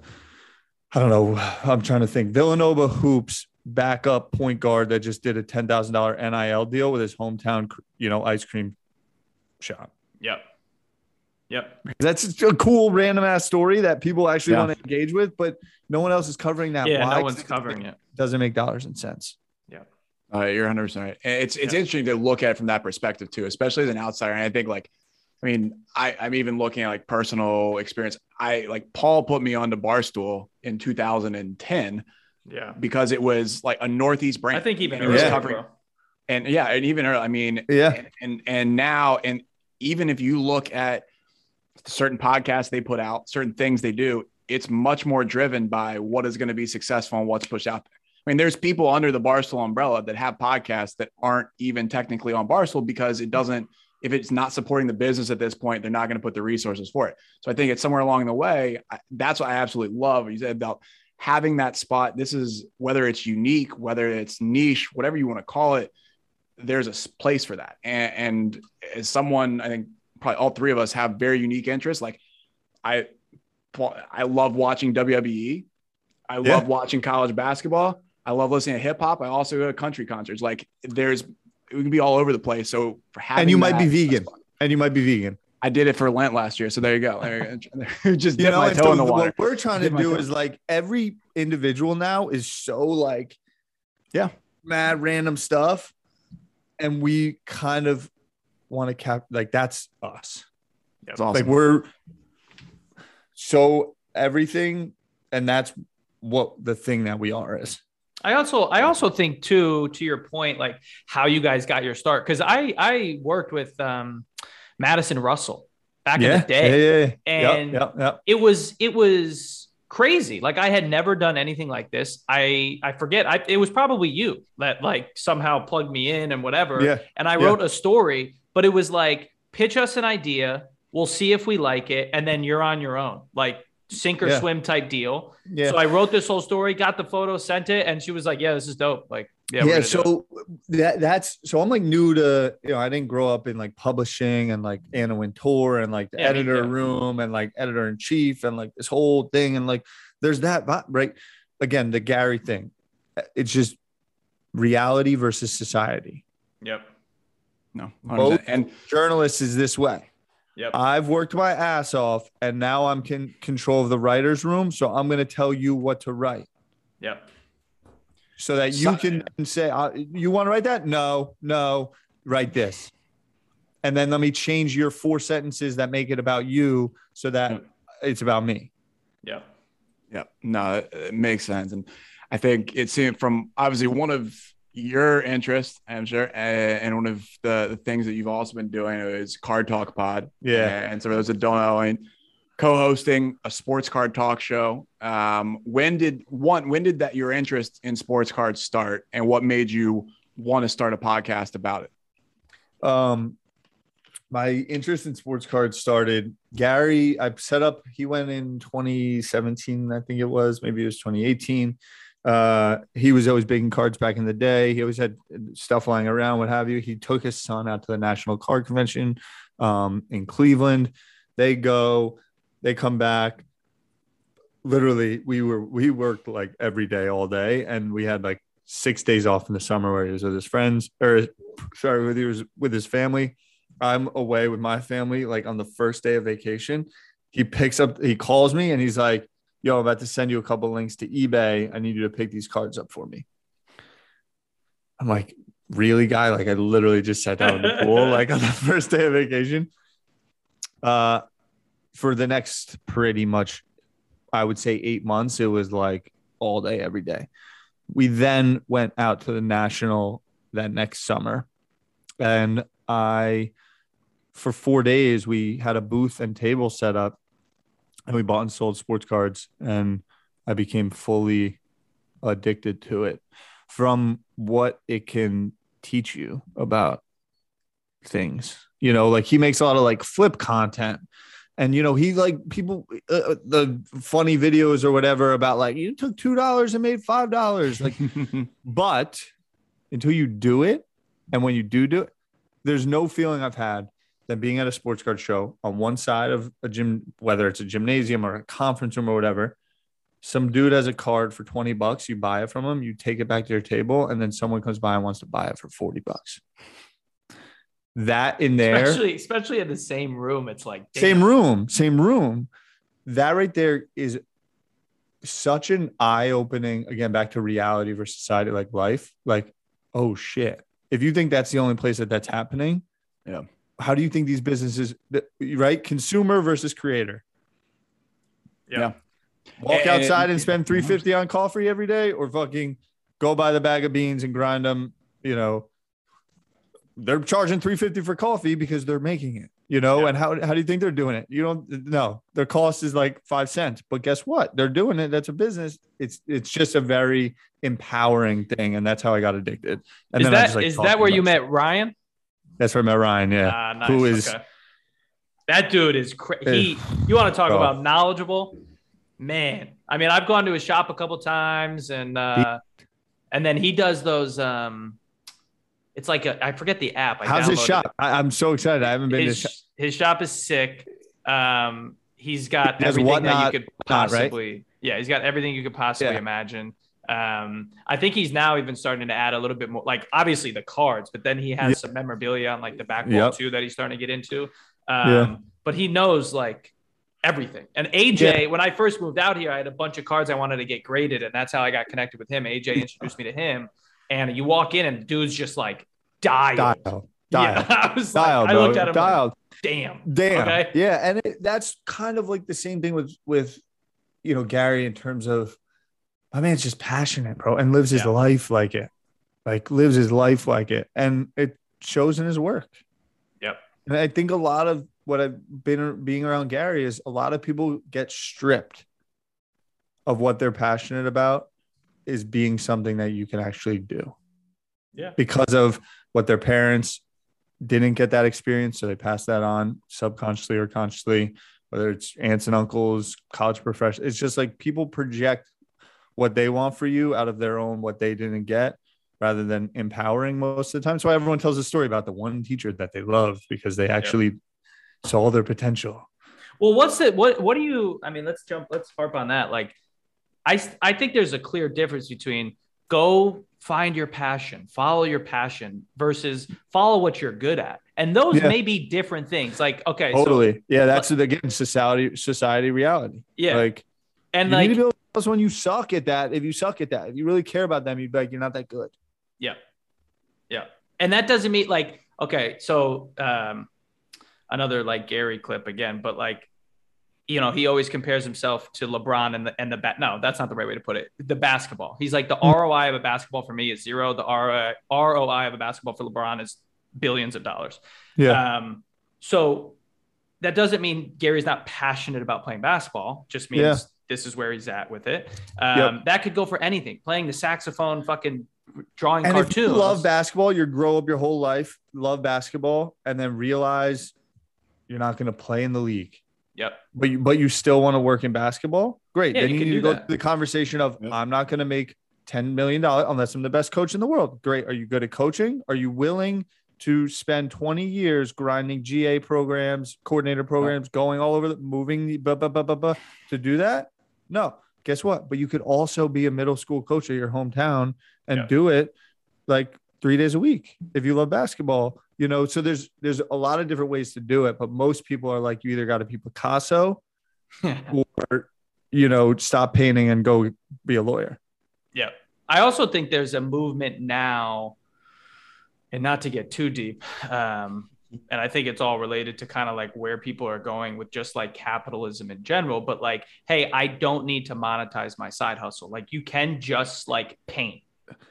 I don't know. I'm trying to think. Villanova hoops backup point guard that just did a ten thousand dollar NIL deal with his hometown, you know, ice cream shop. Yep. Yep. That's a cool random ass story that people actually Yeah. want to engage with, but no one else is covering that. Yeah, Why? no 'Cause one's covering it. Doesn't make dollars and cents. Uh, you're 100 percent right. It's it's Yeah. interesting to look at it from that perspective too, especially as an outsider. And I think like, I mean, I I'm even looking at like personal experience. I like Paul put me onto Barstool in 2010 Yeah. because it was like a Northeast brand. I think even And it was Yeah. covering, bro. and yeah, and even earlier, I mean, Yeah. and, and and now and even if you look at certain podcasts they put out, certain things they do, it's much more driven by what is going to be successful and what's pushed out there. I mean, there's people under the Barstool umbrella that have podcasts that aren't even technically on Barstool because it doesn't. If it's not supporting the business at this point, they're not going to put the resources for it. So I think it's somewhere along the way. I- That's what I absolutely love. You said about having that spot. This is whether it's unique, whether it's niche, whatever you want to call it there's a place for that. And, and as someone, I think probably all three of us have very unique interests. Like I, I love watching WWE. I Yeah. love watching college basketball. I love listening to hip hop. I also go to country concerts. Like there's, we can be all over the place. So for having And you might be vegan. And you might be vegan. I did it for Lent last year. So there you go. There you go. *laughs* *laughs* Just You dip know, my toe so in the water. what we're trying to do toe. is like every individual now is so like, Yeah. mad random stuff. And we kind of want to cap like that's us. It's awesome. Like we're so everything, and that's what the thing that we are is. I also I also think too to your point like how you guys got your start cuz I I worked with um Madison Russell back in the day. yeah, yeah, yeah. And- yep, yep, yep. It was it was crazy. Like I had never done anything like this. I I forget. I it was probably you that like somehow plugged me in and whatever. Yeah, And I Yeah. wrote a story, but it was like pitch us an idea, we'll see if we like it and then you're on your own. Like sink or Yeah. swim type deal. yeah. So I wrote this whole story, got the photo, sent it, and she was like, "Yeah, this is dope." Like, yeah, yeah, gonna do it. so that that's so I'm like new to you know I didn't grow up in like publishing and like Anna Wintour and like the Yeah, me editor too. room and like editor in chief and like this whole thing and like there's that vi- right again the Gary thing uh, it's just reality versus society Yep, no, Both- 100%. and journalists is this way yep, I've worked my ass off and now I'm in control of the writer's room so I'm going to tell you what to write yep. So that you can say, uh, "You want to write that? No, no, write this." And then let me change your four sentences that make it about you, so that it's about me. Yeah, Yeah, no, it, it makes sense, and I think it seemed from obviously one of your interests, I'm sure, and, and one of the, the things that you've also been doing is Card Talk Pod. Yeah. and so for those that don't know, I mean, co-hosting a sports card talk show. Um, when did one? When did that your interest in sports cards start, and what made you want to start a podcast about it? Um, my interest in sports cards started. Gary, I set up. He went in 2017, I think it was. Maybe it was 2018. Uh, he was always big in cards back in the day. He always had stuff lying around, what have you. He took his son out to the National Card Convention um, in Cleveland. They go, they come back. Literally, we were we worked like every day, all day, and we had like six days off in the summer where he was with his friends, or sorry, with he was with his family. I'm away with my family, like on the first day of vacation. He picks up, he calls me, and he's like, "Yo, I'm about to send you a couple links to eBay. I need you to pick these cards up for me." I'm like, "Really, guy? Like, I literally just sat down in the pool, like on the *laughs* first day of vacation." Uh, for the next pretty much, I would say eight months, it was like all day, every day. We then went out to the national that next summer, and I, for four days, we had a booth and table set up, and we bought and sold sports cards, and I became fully addicted to it from what it can teach you about things. You know, like he makes a lot of like flip content. And you know he like people uh, the funny videos or whatever about like you took two dollars and made five dollars like *laughs* but until you do it and when you do do it there's no feeling i've had than being at a sports card show on one side of a gym, whether it's a gymnasium or a conference room or whatever. Some dude has a card for 20 bucks. You buy it from him, you take it back to your table, and then someone comes by and wants to buy it for 40 bucks. That in there, Especially, especially in the same room, it's like same room, same room. That right there is such an eye opening, again, back to reality versus society, like life. Like, oh shit. If you think that's the only place that that's happening, Yeah. How do you think these businesses, right? Consumer versus creator. Yeah. Walk And- outside and spend *laughs* 350 on coffee every day or fucking go buy the bag of beans and grind them, you know. They're charging 350 for coffee because they're making it, you know. Yeah. And how, how do you think they're doing it? You don't know. Their cost is like five cents, but guess what? They're doing it. That's a business. It's it's just a very empowering thing, and that's how I got addicted. And is I that just, like, is that where you about met Ryan? That's where I met Ryan. Yeah, Ah, nice. Who is- okay. that dude is cra- he? You want to talk Oh. about knowledgeable? Man, I mean, I've gone to his shop a couple times, and uh, and then he does those. Um, it's like a, I forget the app. I how's his shop? it. I, I'm so excited. I haven't been His, his shop. his shop is sick. Um, he's got He everything that you could Whatnot, right? possibly. Yeah, he's got everything you could possibly Yeah. imagine. Um, I think he's now even starting to add a little bit more, like obviously the cards, but then he has Yeah. some memorabilia on like the back wall Yep. too that he's starting to get into. Um, Yeah. but he knows like everything. And AJ, when I first moved out here, I had a bunch of cards I wanted to get graded, and that's how I got connected with him. AJ introduced me to him, and you walk in and the dude's just like dialed. Dial, *laughs* Yeah, *laughs* I was dial, like, I looked at him like, damn. Damn. Okay. Yeah, and it, that's kind of like the same thing with with you know Gary in terms of my man's just passionate, bro, and lives his Yeah. life like it, like lives his life like it, and it shows in his work. Yep. And I think a lot of what I've been being around Gary is a lot of people get stripped of what they're passionate about is being something that you can actually do Yeah. because of what their parents didn't get that experience. So they pass that on subconsciously or consciously, whether it's aunts and uncles, college professors. It's just like people project what they want for you out of their own, what they didn't get, rather than empowering most of the time. That's why everyone tells a story about the one teacher that they love because they actually saw their potential. Well, what's it? What What do you? I mean, let's jump. Let's harp on that. Like, I I think there's a clear difference between go find your passion, follow your passion, versus follow what you're good at, and those Yeah. may be different things. Like, okay, so Totally. yeah. That's again, society, society reality. yeah, Like, and you like, need to be able to someone you suck at that. If you suck at that, if you really care about them, you'd be like, you're not that good. Yeah. Yeah. And that doesn't mean like, okay, so um another like Gary clip again, but like, you know, he always compares himself to LeBron and the and the bat. No, that's not the right way to put it. The basketball. He's like the Hmm. ROI of a basketball for me is zero. The ROI, ROI of a basketball for LeBron is billions of dollars. Yeah. Um, so that doesn't mean Gary's not passionate about playing basketball. Just means Yeah. this is where he's at with it. Um, That could go for anything. Playing the saxophone, fucking drawing and if cartoons. you love basketball, you grow up your whole life, love basketball, and then realize you're not going to play in the league, Yep. but you but you still want to work in basketball. Great. Yeah, then you you, need to go that. to the conversation of Yep. I'm not going to make ten million dollars unless I'm the best coach in the world. Great. Are you good at coaching? Are you willing to spend 20 years grinding GA programs, coordinator programs, going all over the moving the blah, blah, blah, blah, blah, to do that? No. Guess what? But you could also be a middle school coach at your hometown and Yeah. do it like three days a week if you love basketball. You know, so there's there's a lot of different ways to do it, but most people are like you either got to be Picasso *laughs* or you know stop painting and go be a lawyer. Yeah. I also think there's a movement now, and not to get too deep, um, and I think it's all related to kind of like where people are going with just like capitalism in general. But like, hey, I don't need to monetize my side hustle. Like, you can just like paint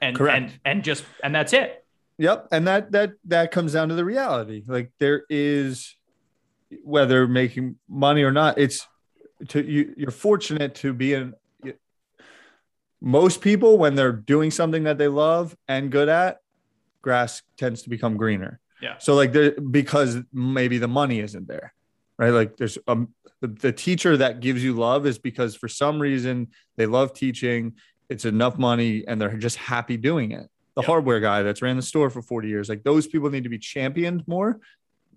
and Correct. and and just and that's it. Yep, and that that that comes down to the reality. Like there is whether making money or not, it's to you you're fortunate to be in most people when they're doing something that they love and good at, grass tends to become greener. Yeah. So like there because maybe the money isn't there. Right? Like there's um the, the teacher that gives you love is because for some reason they love teaching, it's enough money and they're just happy doing it the Yep. hardware guy that's ran the store for 40 years like those people need to be championed more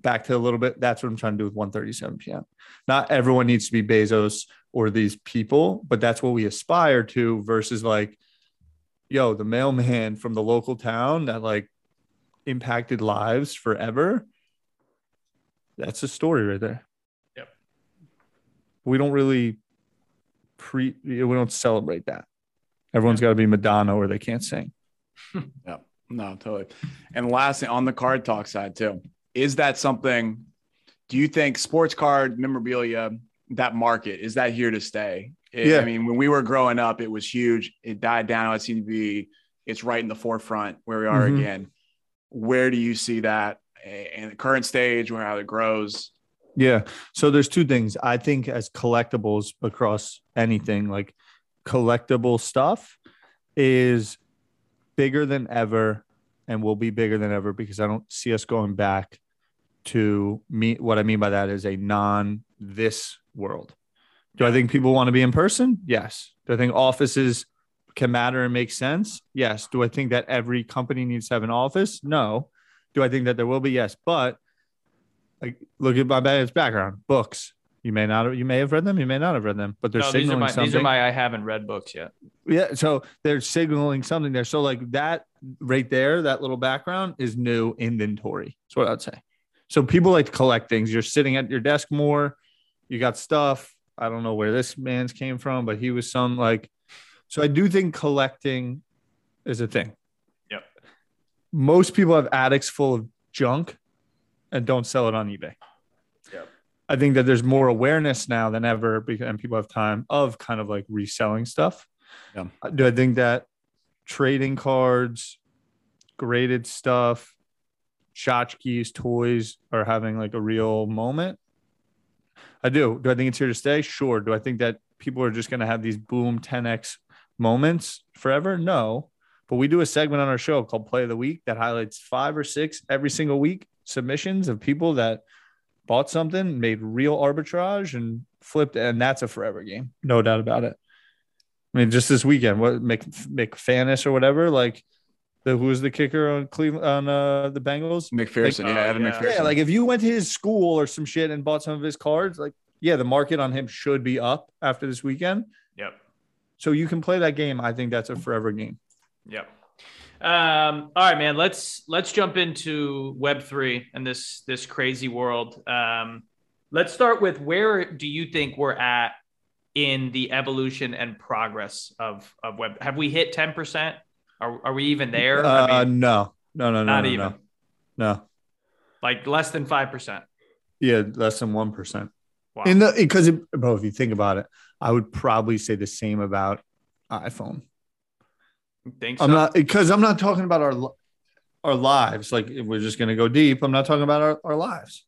back to a little bit. That's what I'm trying to do with ONE37pm Not everyone needs to be Bezos or these people, but that's what we aspire to versus like, yo, the mailman from the local town that like impacted lives forever. That's a story right there. Yep. We don't really pre we don't celebrate that. Everyone's got to be Madonna or they can't sing. *laughs* Yeah, no, totally. And lastly, on the card talk side too, is that something? Do you think sports card memorabilia, that market, is that here to stay? It- Yeah. I mean, when we were growing up, it was huge. It died down. It seemed to be. It's right in the forefront where we are Mhm. again. Where do you see that in the current stage, where how it grows? Yeah. So there's two things. I think as collectibles across anything, like collectible stuff is bigger than ever and will be bigger than ever because I don't see us going back to me. What I mean by that is a non this world. Do I think people want to be in person? Yes. Do I think offices can matter and make sense? Yes. Do I think that every company needs to have an office? No. Do I think that there will be? Yes. But like look at my background books you may not have, you may have read them you may not have read them but they're No, these are signaling my something these are my I haven't read books yet. yeah so they're signaling something there so like that right there that little background is new inventory that's what i'd say so people like to collect things you're sitting at your desk more you got stuff i don't know where this man's came from but he was some like so i do think collecting is a thing Yep. most people have attics full of junk and don't sell it on ebay. I think that there's more awareness now than ever because and people have time of kind of like reselling stuff. Yeah. Uh, Do I think that trading cards, graded stuff, tchotchkes, toys are having like a real moment? I do. Do I think it's here to stay? Sure. Do I think that people are just going to have these boom 10x moments forever? No. But we do a segment on our show called Play of the Week that highlights five or six every single week submissions of people that bought something, made real arbitrage, and flipped, and that's a forever game, no doubt about it. I mean, just this weekend, what Mc, McFannis or whatever, like the who was the kicker on Cleveland on uh, the Bengals? McPherson, Like, yeah, oh, Evan yeah. McPherson. Yeah, like if you went to his school or some shit and bought some of his cards, like yeah, the market on him should be up after this weekend. Yep. So you can play that game. I think that's a forever game. Yep. Um, all right, man. Let's let's jump into Web three and this this crazy world. Um, let's start with where do you think we're at in the evolution and progress of of web? Have we hit ten percent? Are are we even there? Uh, I mean, no, no, no, no, not no, even no, no. like less than five percent. Yeah, less than one percent. Wow. In the because bro, if you think about it, I would probably say the same about iPhone. Think so? I'm not because I'm not talking about our our lives. Like if we're just gonna go deep. I'm not talking about our, our lives.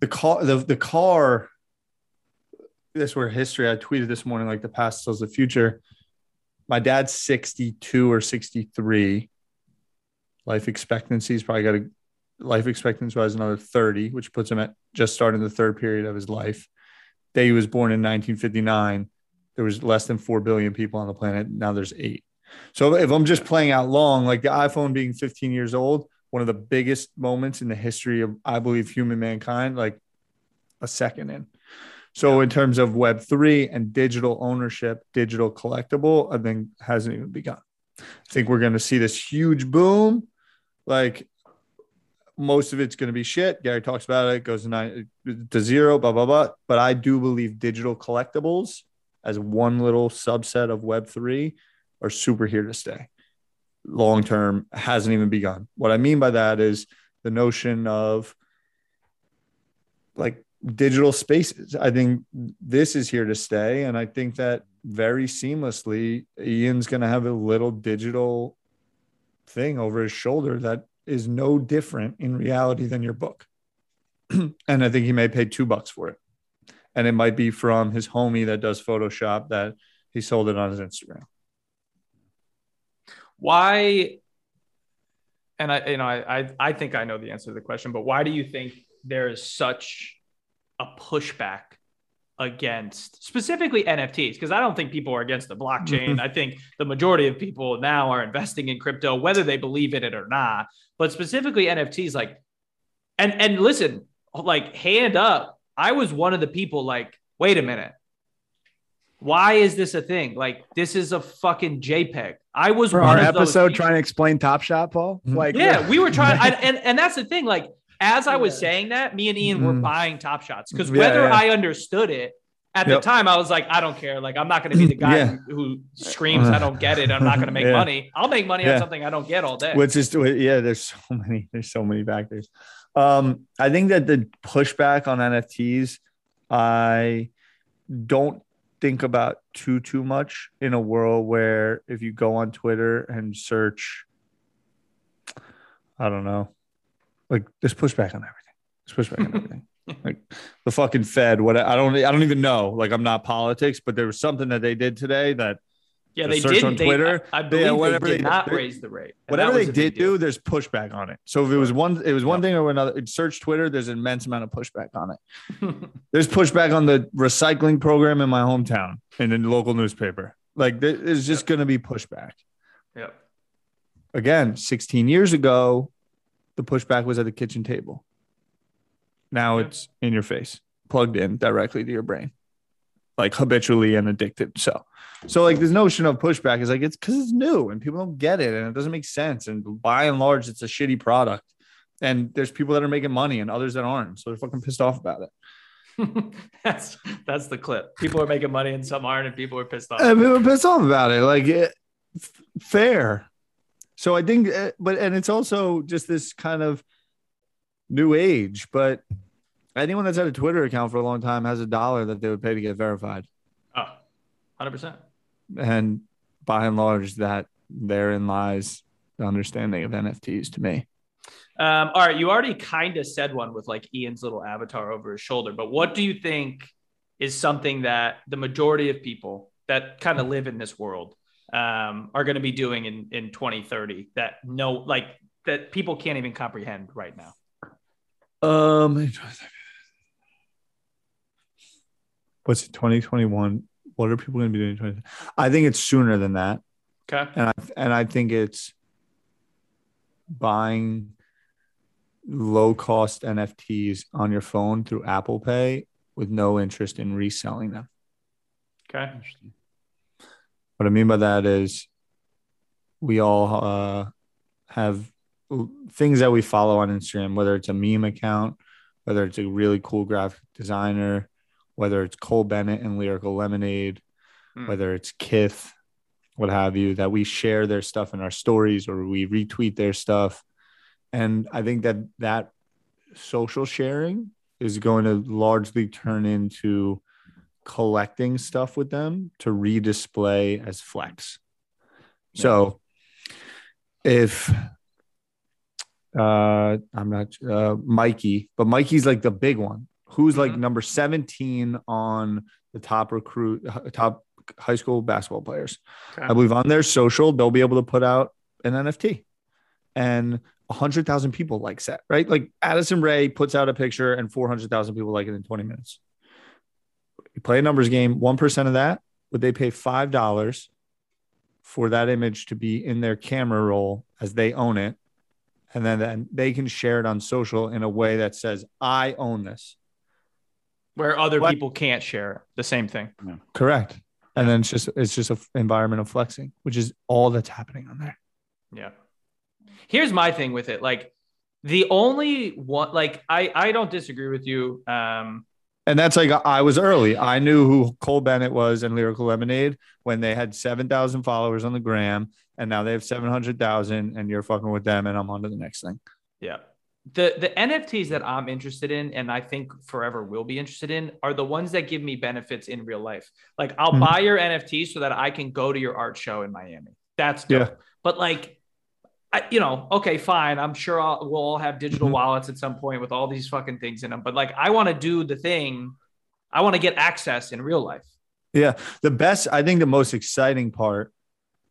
The car, the the car. That's where history. I tweeted this morning, like the past tells the future. My dad's 62 or 63. Life expectancy is probably got a life expectancy wise another 30, which puts him at just starting the third period of his life. Day he was born in 1959 there was less than 4 billion people on the planet. Now there's 8 so if i'm just playing out long like the iphone being 15 years old one of the biggest moments in the history of i believe human mankind like a second in. So in terms of web 3 and digital ownership digital collectible i think hasn't even begun. I think we're going to see this huge boom. Like most of it's going to be shit. Gary talks about it, it goes to, nine, to zero, blah, blah, blah. But I do believe digital collectibles as one little subset of Web3 are super here to stay. Long term hasn't even begun. What I mean by that is the notion of like digital spaces. I think this is here to stay. And I think that very seamlessly, Ian's going to have a little digital thing over his shoulder that is no different in reality than your book. *clears throat* and I think he may pay two bucks for it. And it might be from his homie that does Photoshop that he sold it on his Instagram. why and i you know I, I i think i know the answer to the question but why do you think there is such a pushback against specifically nfts because i don't think people are against the blockchain. *laughs* I think the majority of people now are investing in crypto whether they believe in it or not. But specifically nfts like And and listen, like hand up, I was one of the people like, wait a minute. Why is this a thing? Like this is a fucking JPEG. I was For one our of episode people- trying to explain Top Shot, Paul. Mhm. Like, Yeah, we were trying, *laughs* I, and and that's the thing. Like as I was Yeah. saying that, me and Ian were Mhm. buying Top Shots because Yeah, whether yeah. I understood it at Yep. the time, I was like, I don't care. Like I'm not going to be the guy Yeah. who, who screams, I don't get it. I'm not going to make Yeah. money. I'll make money on something I don't get all day. Which is yeah, there's so many, there's so many factors. Um, I think that the pushback on NFTs, I don't think about too too much in a world where if you go on Twitter and search, I don't know, like there's pushback on everything. There's pushback on everything. *laughs* Like the fucking Fed, what I don't I don't even know. Like I'm not politics, but there was something that they did today that yeah, they search did. on they- Twitter, I, I they- believe whatever they did they- not they- raise the rate. And whatever they was a did deal. do, there's pushback on it. So if it was one, it was one thing or another. Search Twitter, there's an immense amount of pushback on it. *laughs* There's pushback on the recycling program in my hometown in the local newspaper. Like there- there's just going to be pushback. yeah. Again, 16 years ago, the pushback was at the kitchen table. Now Yeah. it's in your face, plugged in directly to your brain, like habitually and addicted. So, so like this notion of pushback is like it's because it's new and people don't get it and it doesn't make sense. And by and large, it's a shitty product. And there's people that are making money and others that aren't. So they're fucking pissed off about it. *laughs* that's that's the clip. People are making money and some aren't, and people are pissed off. And people are pissed off about it. Like it, f- fair. So I think, uh, but and it's also just this kind of new age. But anyone that's had a Twitter account for a long time has a dollar that they would pay to get verified. Oh, 100%. And by and large, that therein lies the understanding of NFTs to me. Um, all right, you already kind of said one with like Ian's little avatar over his shoulder, but what do you think is something that the majority of people that kind of live in this world um, are going to be doing in in 2030 that no like that people can't even comprehend right now? Um, what's 2021? What are people going to be doing in 20? I think it's sooner than that. Okay. and I and I think it's buying low cost NFTs on your phone through Apple Pay with no interest in reselling them. Okay. What I mean by that is we all uh, have things that we follow on Instagram, whether it's a meme account, whether it's a really cool graphic designer, whether it's Cole Bennett and Lyrical Lemonade, Hmm. whether it's Kith, what have you, that we share their stuff in our stories or we retweet their stuff. And I think that that social sharing is going to largely turn into collecting stuff with them to redisplay as flex. So if uh I'm not uh Mikey, but Mikey's like the big one. Who's like Mhm. number 17 on the top recruit top high school basketball players. Okay. I believe on their social, they'll be able to put out an NFT. And 100,000 people likes that, right? Like Addison Rae puts out a picture and 400,000 people like it in 20 minutes. You play a numbers game, 1% of that, would they pay $5 for that image to be in their camera roll as they own it? And then, then they can share it on social in a way that says, I own this. Where other What? people can't share the same thing. Correct. And then it's just it's just an environment of flexing, which is all that's happening on there. Yeah. Here's my thing with it. Like the only one, like I, I don't disagree with you. Um, And that's like I was early. I knew who Cole Bennett was and Lyrical Lemonade when they had seven thousand followers on the gram, and now they have seven hundred thousand, and you're fucking with them, and I'm on to the next thing. Yeah. The the NFTs that I'm interested in and I think forever will be interested in are the ones that give me benefits in real life. Like I'll Mhm. buy your NFT so that I can go to your art show in Miami. That's dope. Yeah. But like I, you know, okay, fine. I'm sure I'll, we'll all have digital Mhm. wallets at some point with all these fucking things in them. But like, I want to do the thing. I want to get access in real life. Yeah, the best. I think the most exciting part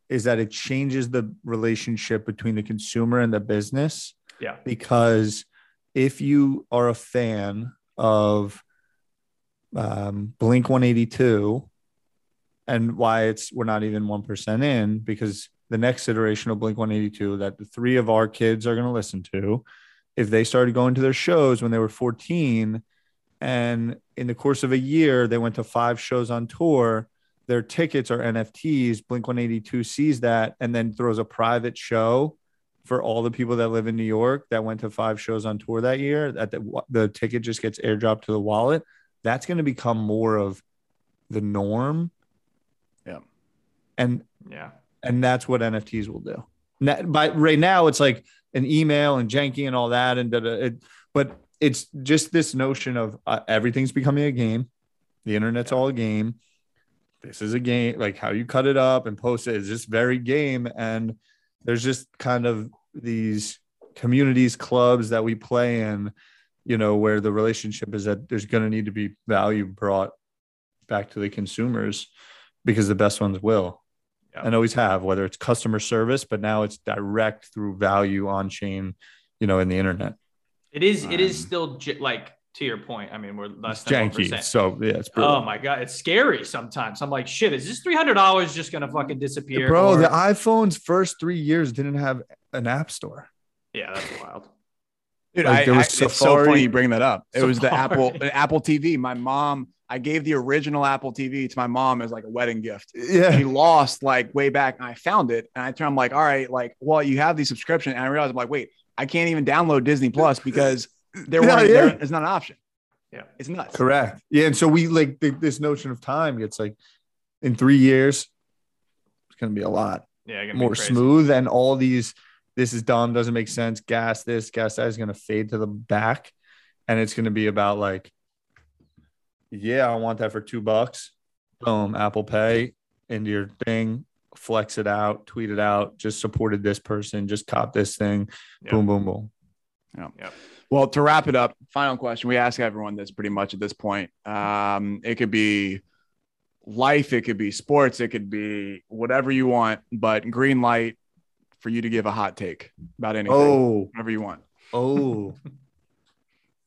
is that it changes the relationship between the consumer and the business. Yeah. because if you are a fan of um, Blink 182 and why it's we're not even 1% in because the next iteration of Blink 182 that the three of our kids are going to listen to if they started going to their shows when they were 14 and in the course of a year they went to five shows on tour their tickets are nfts blink 182 sees that and then throws a private show for all the people that live in new york that went to five shows on tour that year that the, the ticket just gets airdropped to the wallet that's going to become more of the norm Yeah. and Yeah. and that's what NFTs will do. Na- By right now, it's like an email and janky and all that, and it, but it's just this notion of uh, everything's becoming a game. The internet's all a game. This is a game. Like how you cut it up and post it is just very game, and there's just kind of these communities, clubs that we play in, you know, where the relationship is that there's going to need to be value brought back to the consumers because the best ones will Yeah. and always have, whether it's customer service, but now it's direct through value on chain, you know, in the internet. It is. It is Um, still like to your point. I mean, we're less It's than janky. 1%. So yeah, it's brutal. Oh my god, it's scary sometimes. I'm like, shit, is this three hundred dollars just gonna fucking disappear? Bro, Or- the iPhone's first three years didn't have an app store. yeah, that's wild. Dude, Like, I, there I, was it's so funny you bring that up. It was the Apple Safari. Apple TV. My mom, I gave the original Apple TV to my mom as like a wedding gift. Yeah. She lost like way back, and I found it. And I turned, I'm like, all right, like, well, you have the subscription, and I realized I'm like, wait, I can't even download Disney Plus *laughs* because there Yeah, weren't. yeah. There, it's not an option. Yeah. it's nuts. Correct. Yeah. And so we like the, this notion of time gets like in three years, it's going to be a lot Yeah, more smooth. And all these, this is dumb, doesn't make sense. Gas this, gas that is going to fade to the back. And it's going to be about like, yeah, I want that for two bucks. Boom, Apple Pay into your thing, flex it out, tweet it out, just supported this person, just cop this thing. Yeah. Boom, boom, boom. Well, to wrap it up, final question. We ask everyone this pretty much at this point. Um, it could be life, it could be sports, it could be whatever you want, but green light for you to give a hot take about anything, Oh, whatever you want. Oh. *laughs*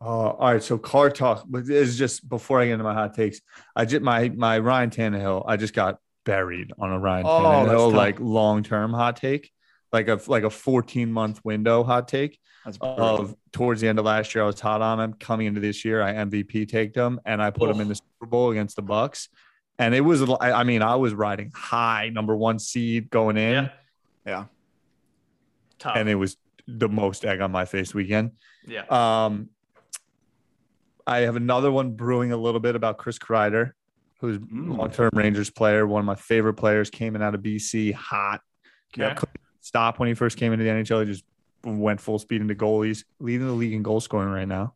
Uh, all right. So car talk, but this is just before I get into my hot takes. I just my my Ryan Tannehill. I just got buried on a Ryan Oh, Tannehill like long term hot take, like a like a 14 month window hot take of towards the end of last year. I was hot on him. Coming into this year, I MVP taked him and I put him in the Super Bowl against the Bucs. And it was, I I mean, I was riding high, number one seed going in, Yeah. Yeah. Tough. and it was the most egg on my face weekend. yeah. Um, I have another one brewing a little bit about Chris Kreider, who's Mm. long-term Rangers player, one of my favorite players, came in out of BC hot. Okay. couldn't stop when he first came into the NHL. He just went full speed into goalies, leading the league in goal scoring right now.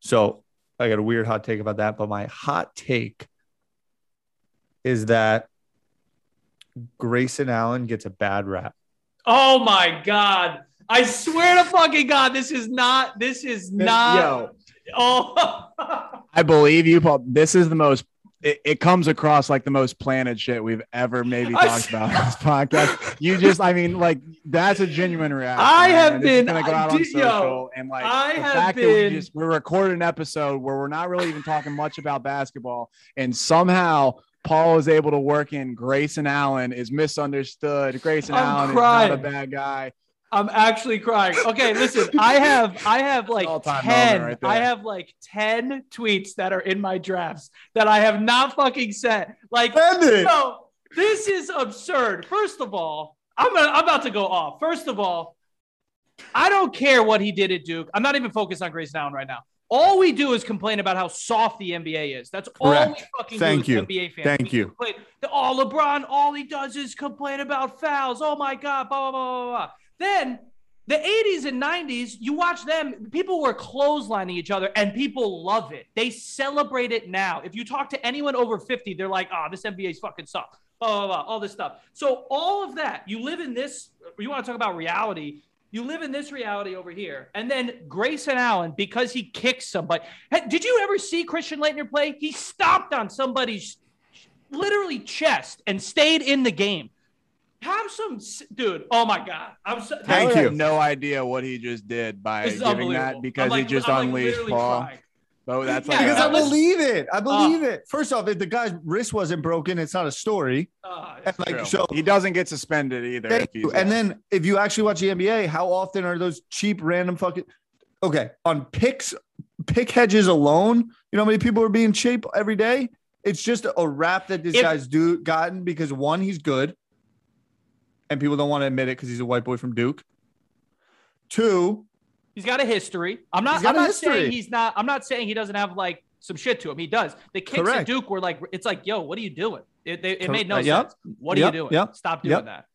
So I got a weird hot take about that, but my hot take is that Grayson Allen gets a bad rap. Oh my god. I swear to fucking god, this is not. This is not. Yo, Oh. *laughs* I believe you, Paul. This is the most. It, it comes across like the most planted shit we've ever maybe talked about on this podcast. You just, I mean, like that's a genuine reaction. I have and it's been- gonna go out on did- yo, social and like I the have fact that we just we recorded an episode where we're not really even talking much about basketball, and somehow Paul is able to work in Grayson Allen is misunderstood. Grayson I'm Allen crying. is not a bad guy. I'm actually crying. Okay, listen, I have I have like 10 right. I have like 10 tweets that are in my drafts that I have not fucking sent. Like no, this is absurd. First of all, I'm gonna, I'm about to go off. First of all, I don't care what he did at Duke. I'm not even focused on Grayson Allen right now. All we do is complain about how soft the NBA is. That's all we Correct. fucking Thank do you. NBA fans. Thank We you. complain oh, LeBron, all he does is complain about fouls. Oh my God, blah, blah, blah, blah, blah. Then the 80s and 90s, you watch them, people were clotheslining each other and people love it. They celebrate it now. If you talk to anyone over 50, they're like, oh, this NBA is fucking soft. Blah, blah, blah, all this stuff. So all of that, you live in this, you want to talk about reality. You live in this reality over here. And then Grayson Allen, because he kicked somebody. Hey, did you ever see Christian Laettner play? He stomped on somebody's literally chest and stayed in the game. Have some, dude. Oh my God. I'm so, Tyler Thank you. had no idea what he just did by This giving that because like- he just I'm unleashed literally Paul. crying. So that's Yeah, like Because that I believe it. I uh, believe it. First off, if the guy's wrist wasn't broken, it's not a story. Uh, and like True. so, he doesn't get suspended either. Thank if he's you. And then if you actually watch the NBA, how often are those cheap random fucking okay, on picks, pick hedges alone, you know how many people are being cheap every day? It's just a rap that this If- guy's do gotten because one, he's good, and people don't want to admit it because he's a white boy from Duke. Two, He's got a history. I'm not. I'm not saying he's not. I'm not saying he doesn't have like some shit to him. He does. The kicks at Duke were like, it's like, yo, what are you doing? It, they, it made no uh, yep. sense. What are Yep. you doing? Yep. Stop doing that.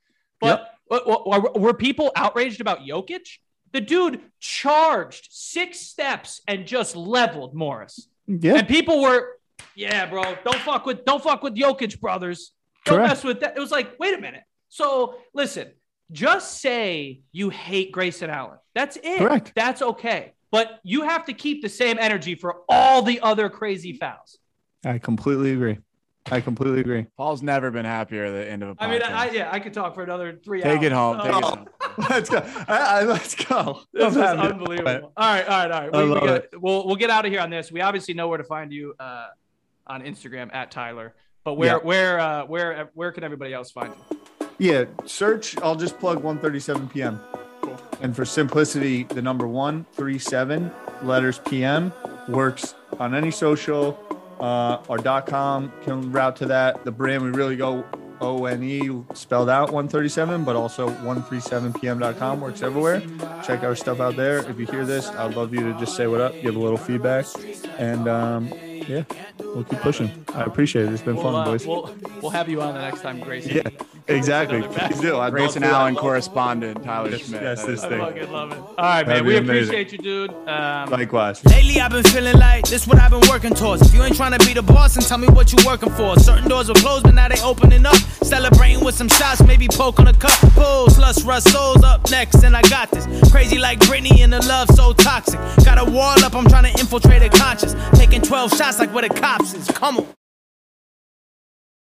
But but were, were people outraged about Jokic? The dude charged six steps and just leveled Morris. yeah, And people were, yeah, bro, don't fuck with don't fuck with Jokic brothers. Don't Correct. mess with that. It was like, wait a minute. So listen, just say you hate Grayson Allen. That's it. Correct. That's okay. But you have to keep the same energy for all the other crazy fouls. I completely agree. I completely agree. Paul's never been happier at the end of a podcast. I mean, I, yeah, I could talk for another three Take hours. it home. Take it Oh, home. *laughs* let's go. I, I, let's go. This is I'm happy. unbelievable. All right, all right, all right. I We, we love got, it. we'll we'll get out of here on this. We obviously know where to find you uh, on Instagram at Tyler. But where Yeah. where uh, where where can everybody else find you? Yeah, search. I'll just plug ONE37pm And for simplicity, the number 137 letters p.m. works on any social. Uh, our dot .com can route to that. The brand we really go O N E spelled out 137, but also 137pm.com works everywhere. Check our stuff out there. If you hear this, I'd love you to just say what up, give a little feedback, and um, yeah, we'll keep pushing. I appreciate it. It's been We'll, fun, uh, boys. we'll we'll have you on the next time, Grayson. Yeah, exactly. Please do. I'd love Grayson to. Allen correspondent Tyler Yes, Schmitt. yes, this is- I thing. fucking love it. All right, man. That'd We amazing. appreciate you, dude. Um, Likewise. Lately I've been feeling like this what I've been working towards. If you ain't trying to be the boss, then tell me what you working for. Certain doors were closed, but now they opening up. Celebrating with some shots, maybe poke on a cup. Pulls, lust, rust, souls up next, and I got this. Crazy like Britney and the love so toxic. Got a wall up, I'm trying to infiltrate a conscience. Taking 12 shots like where the cops is. Come on.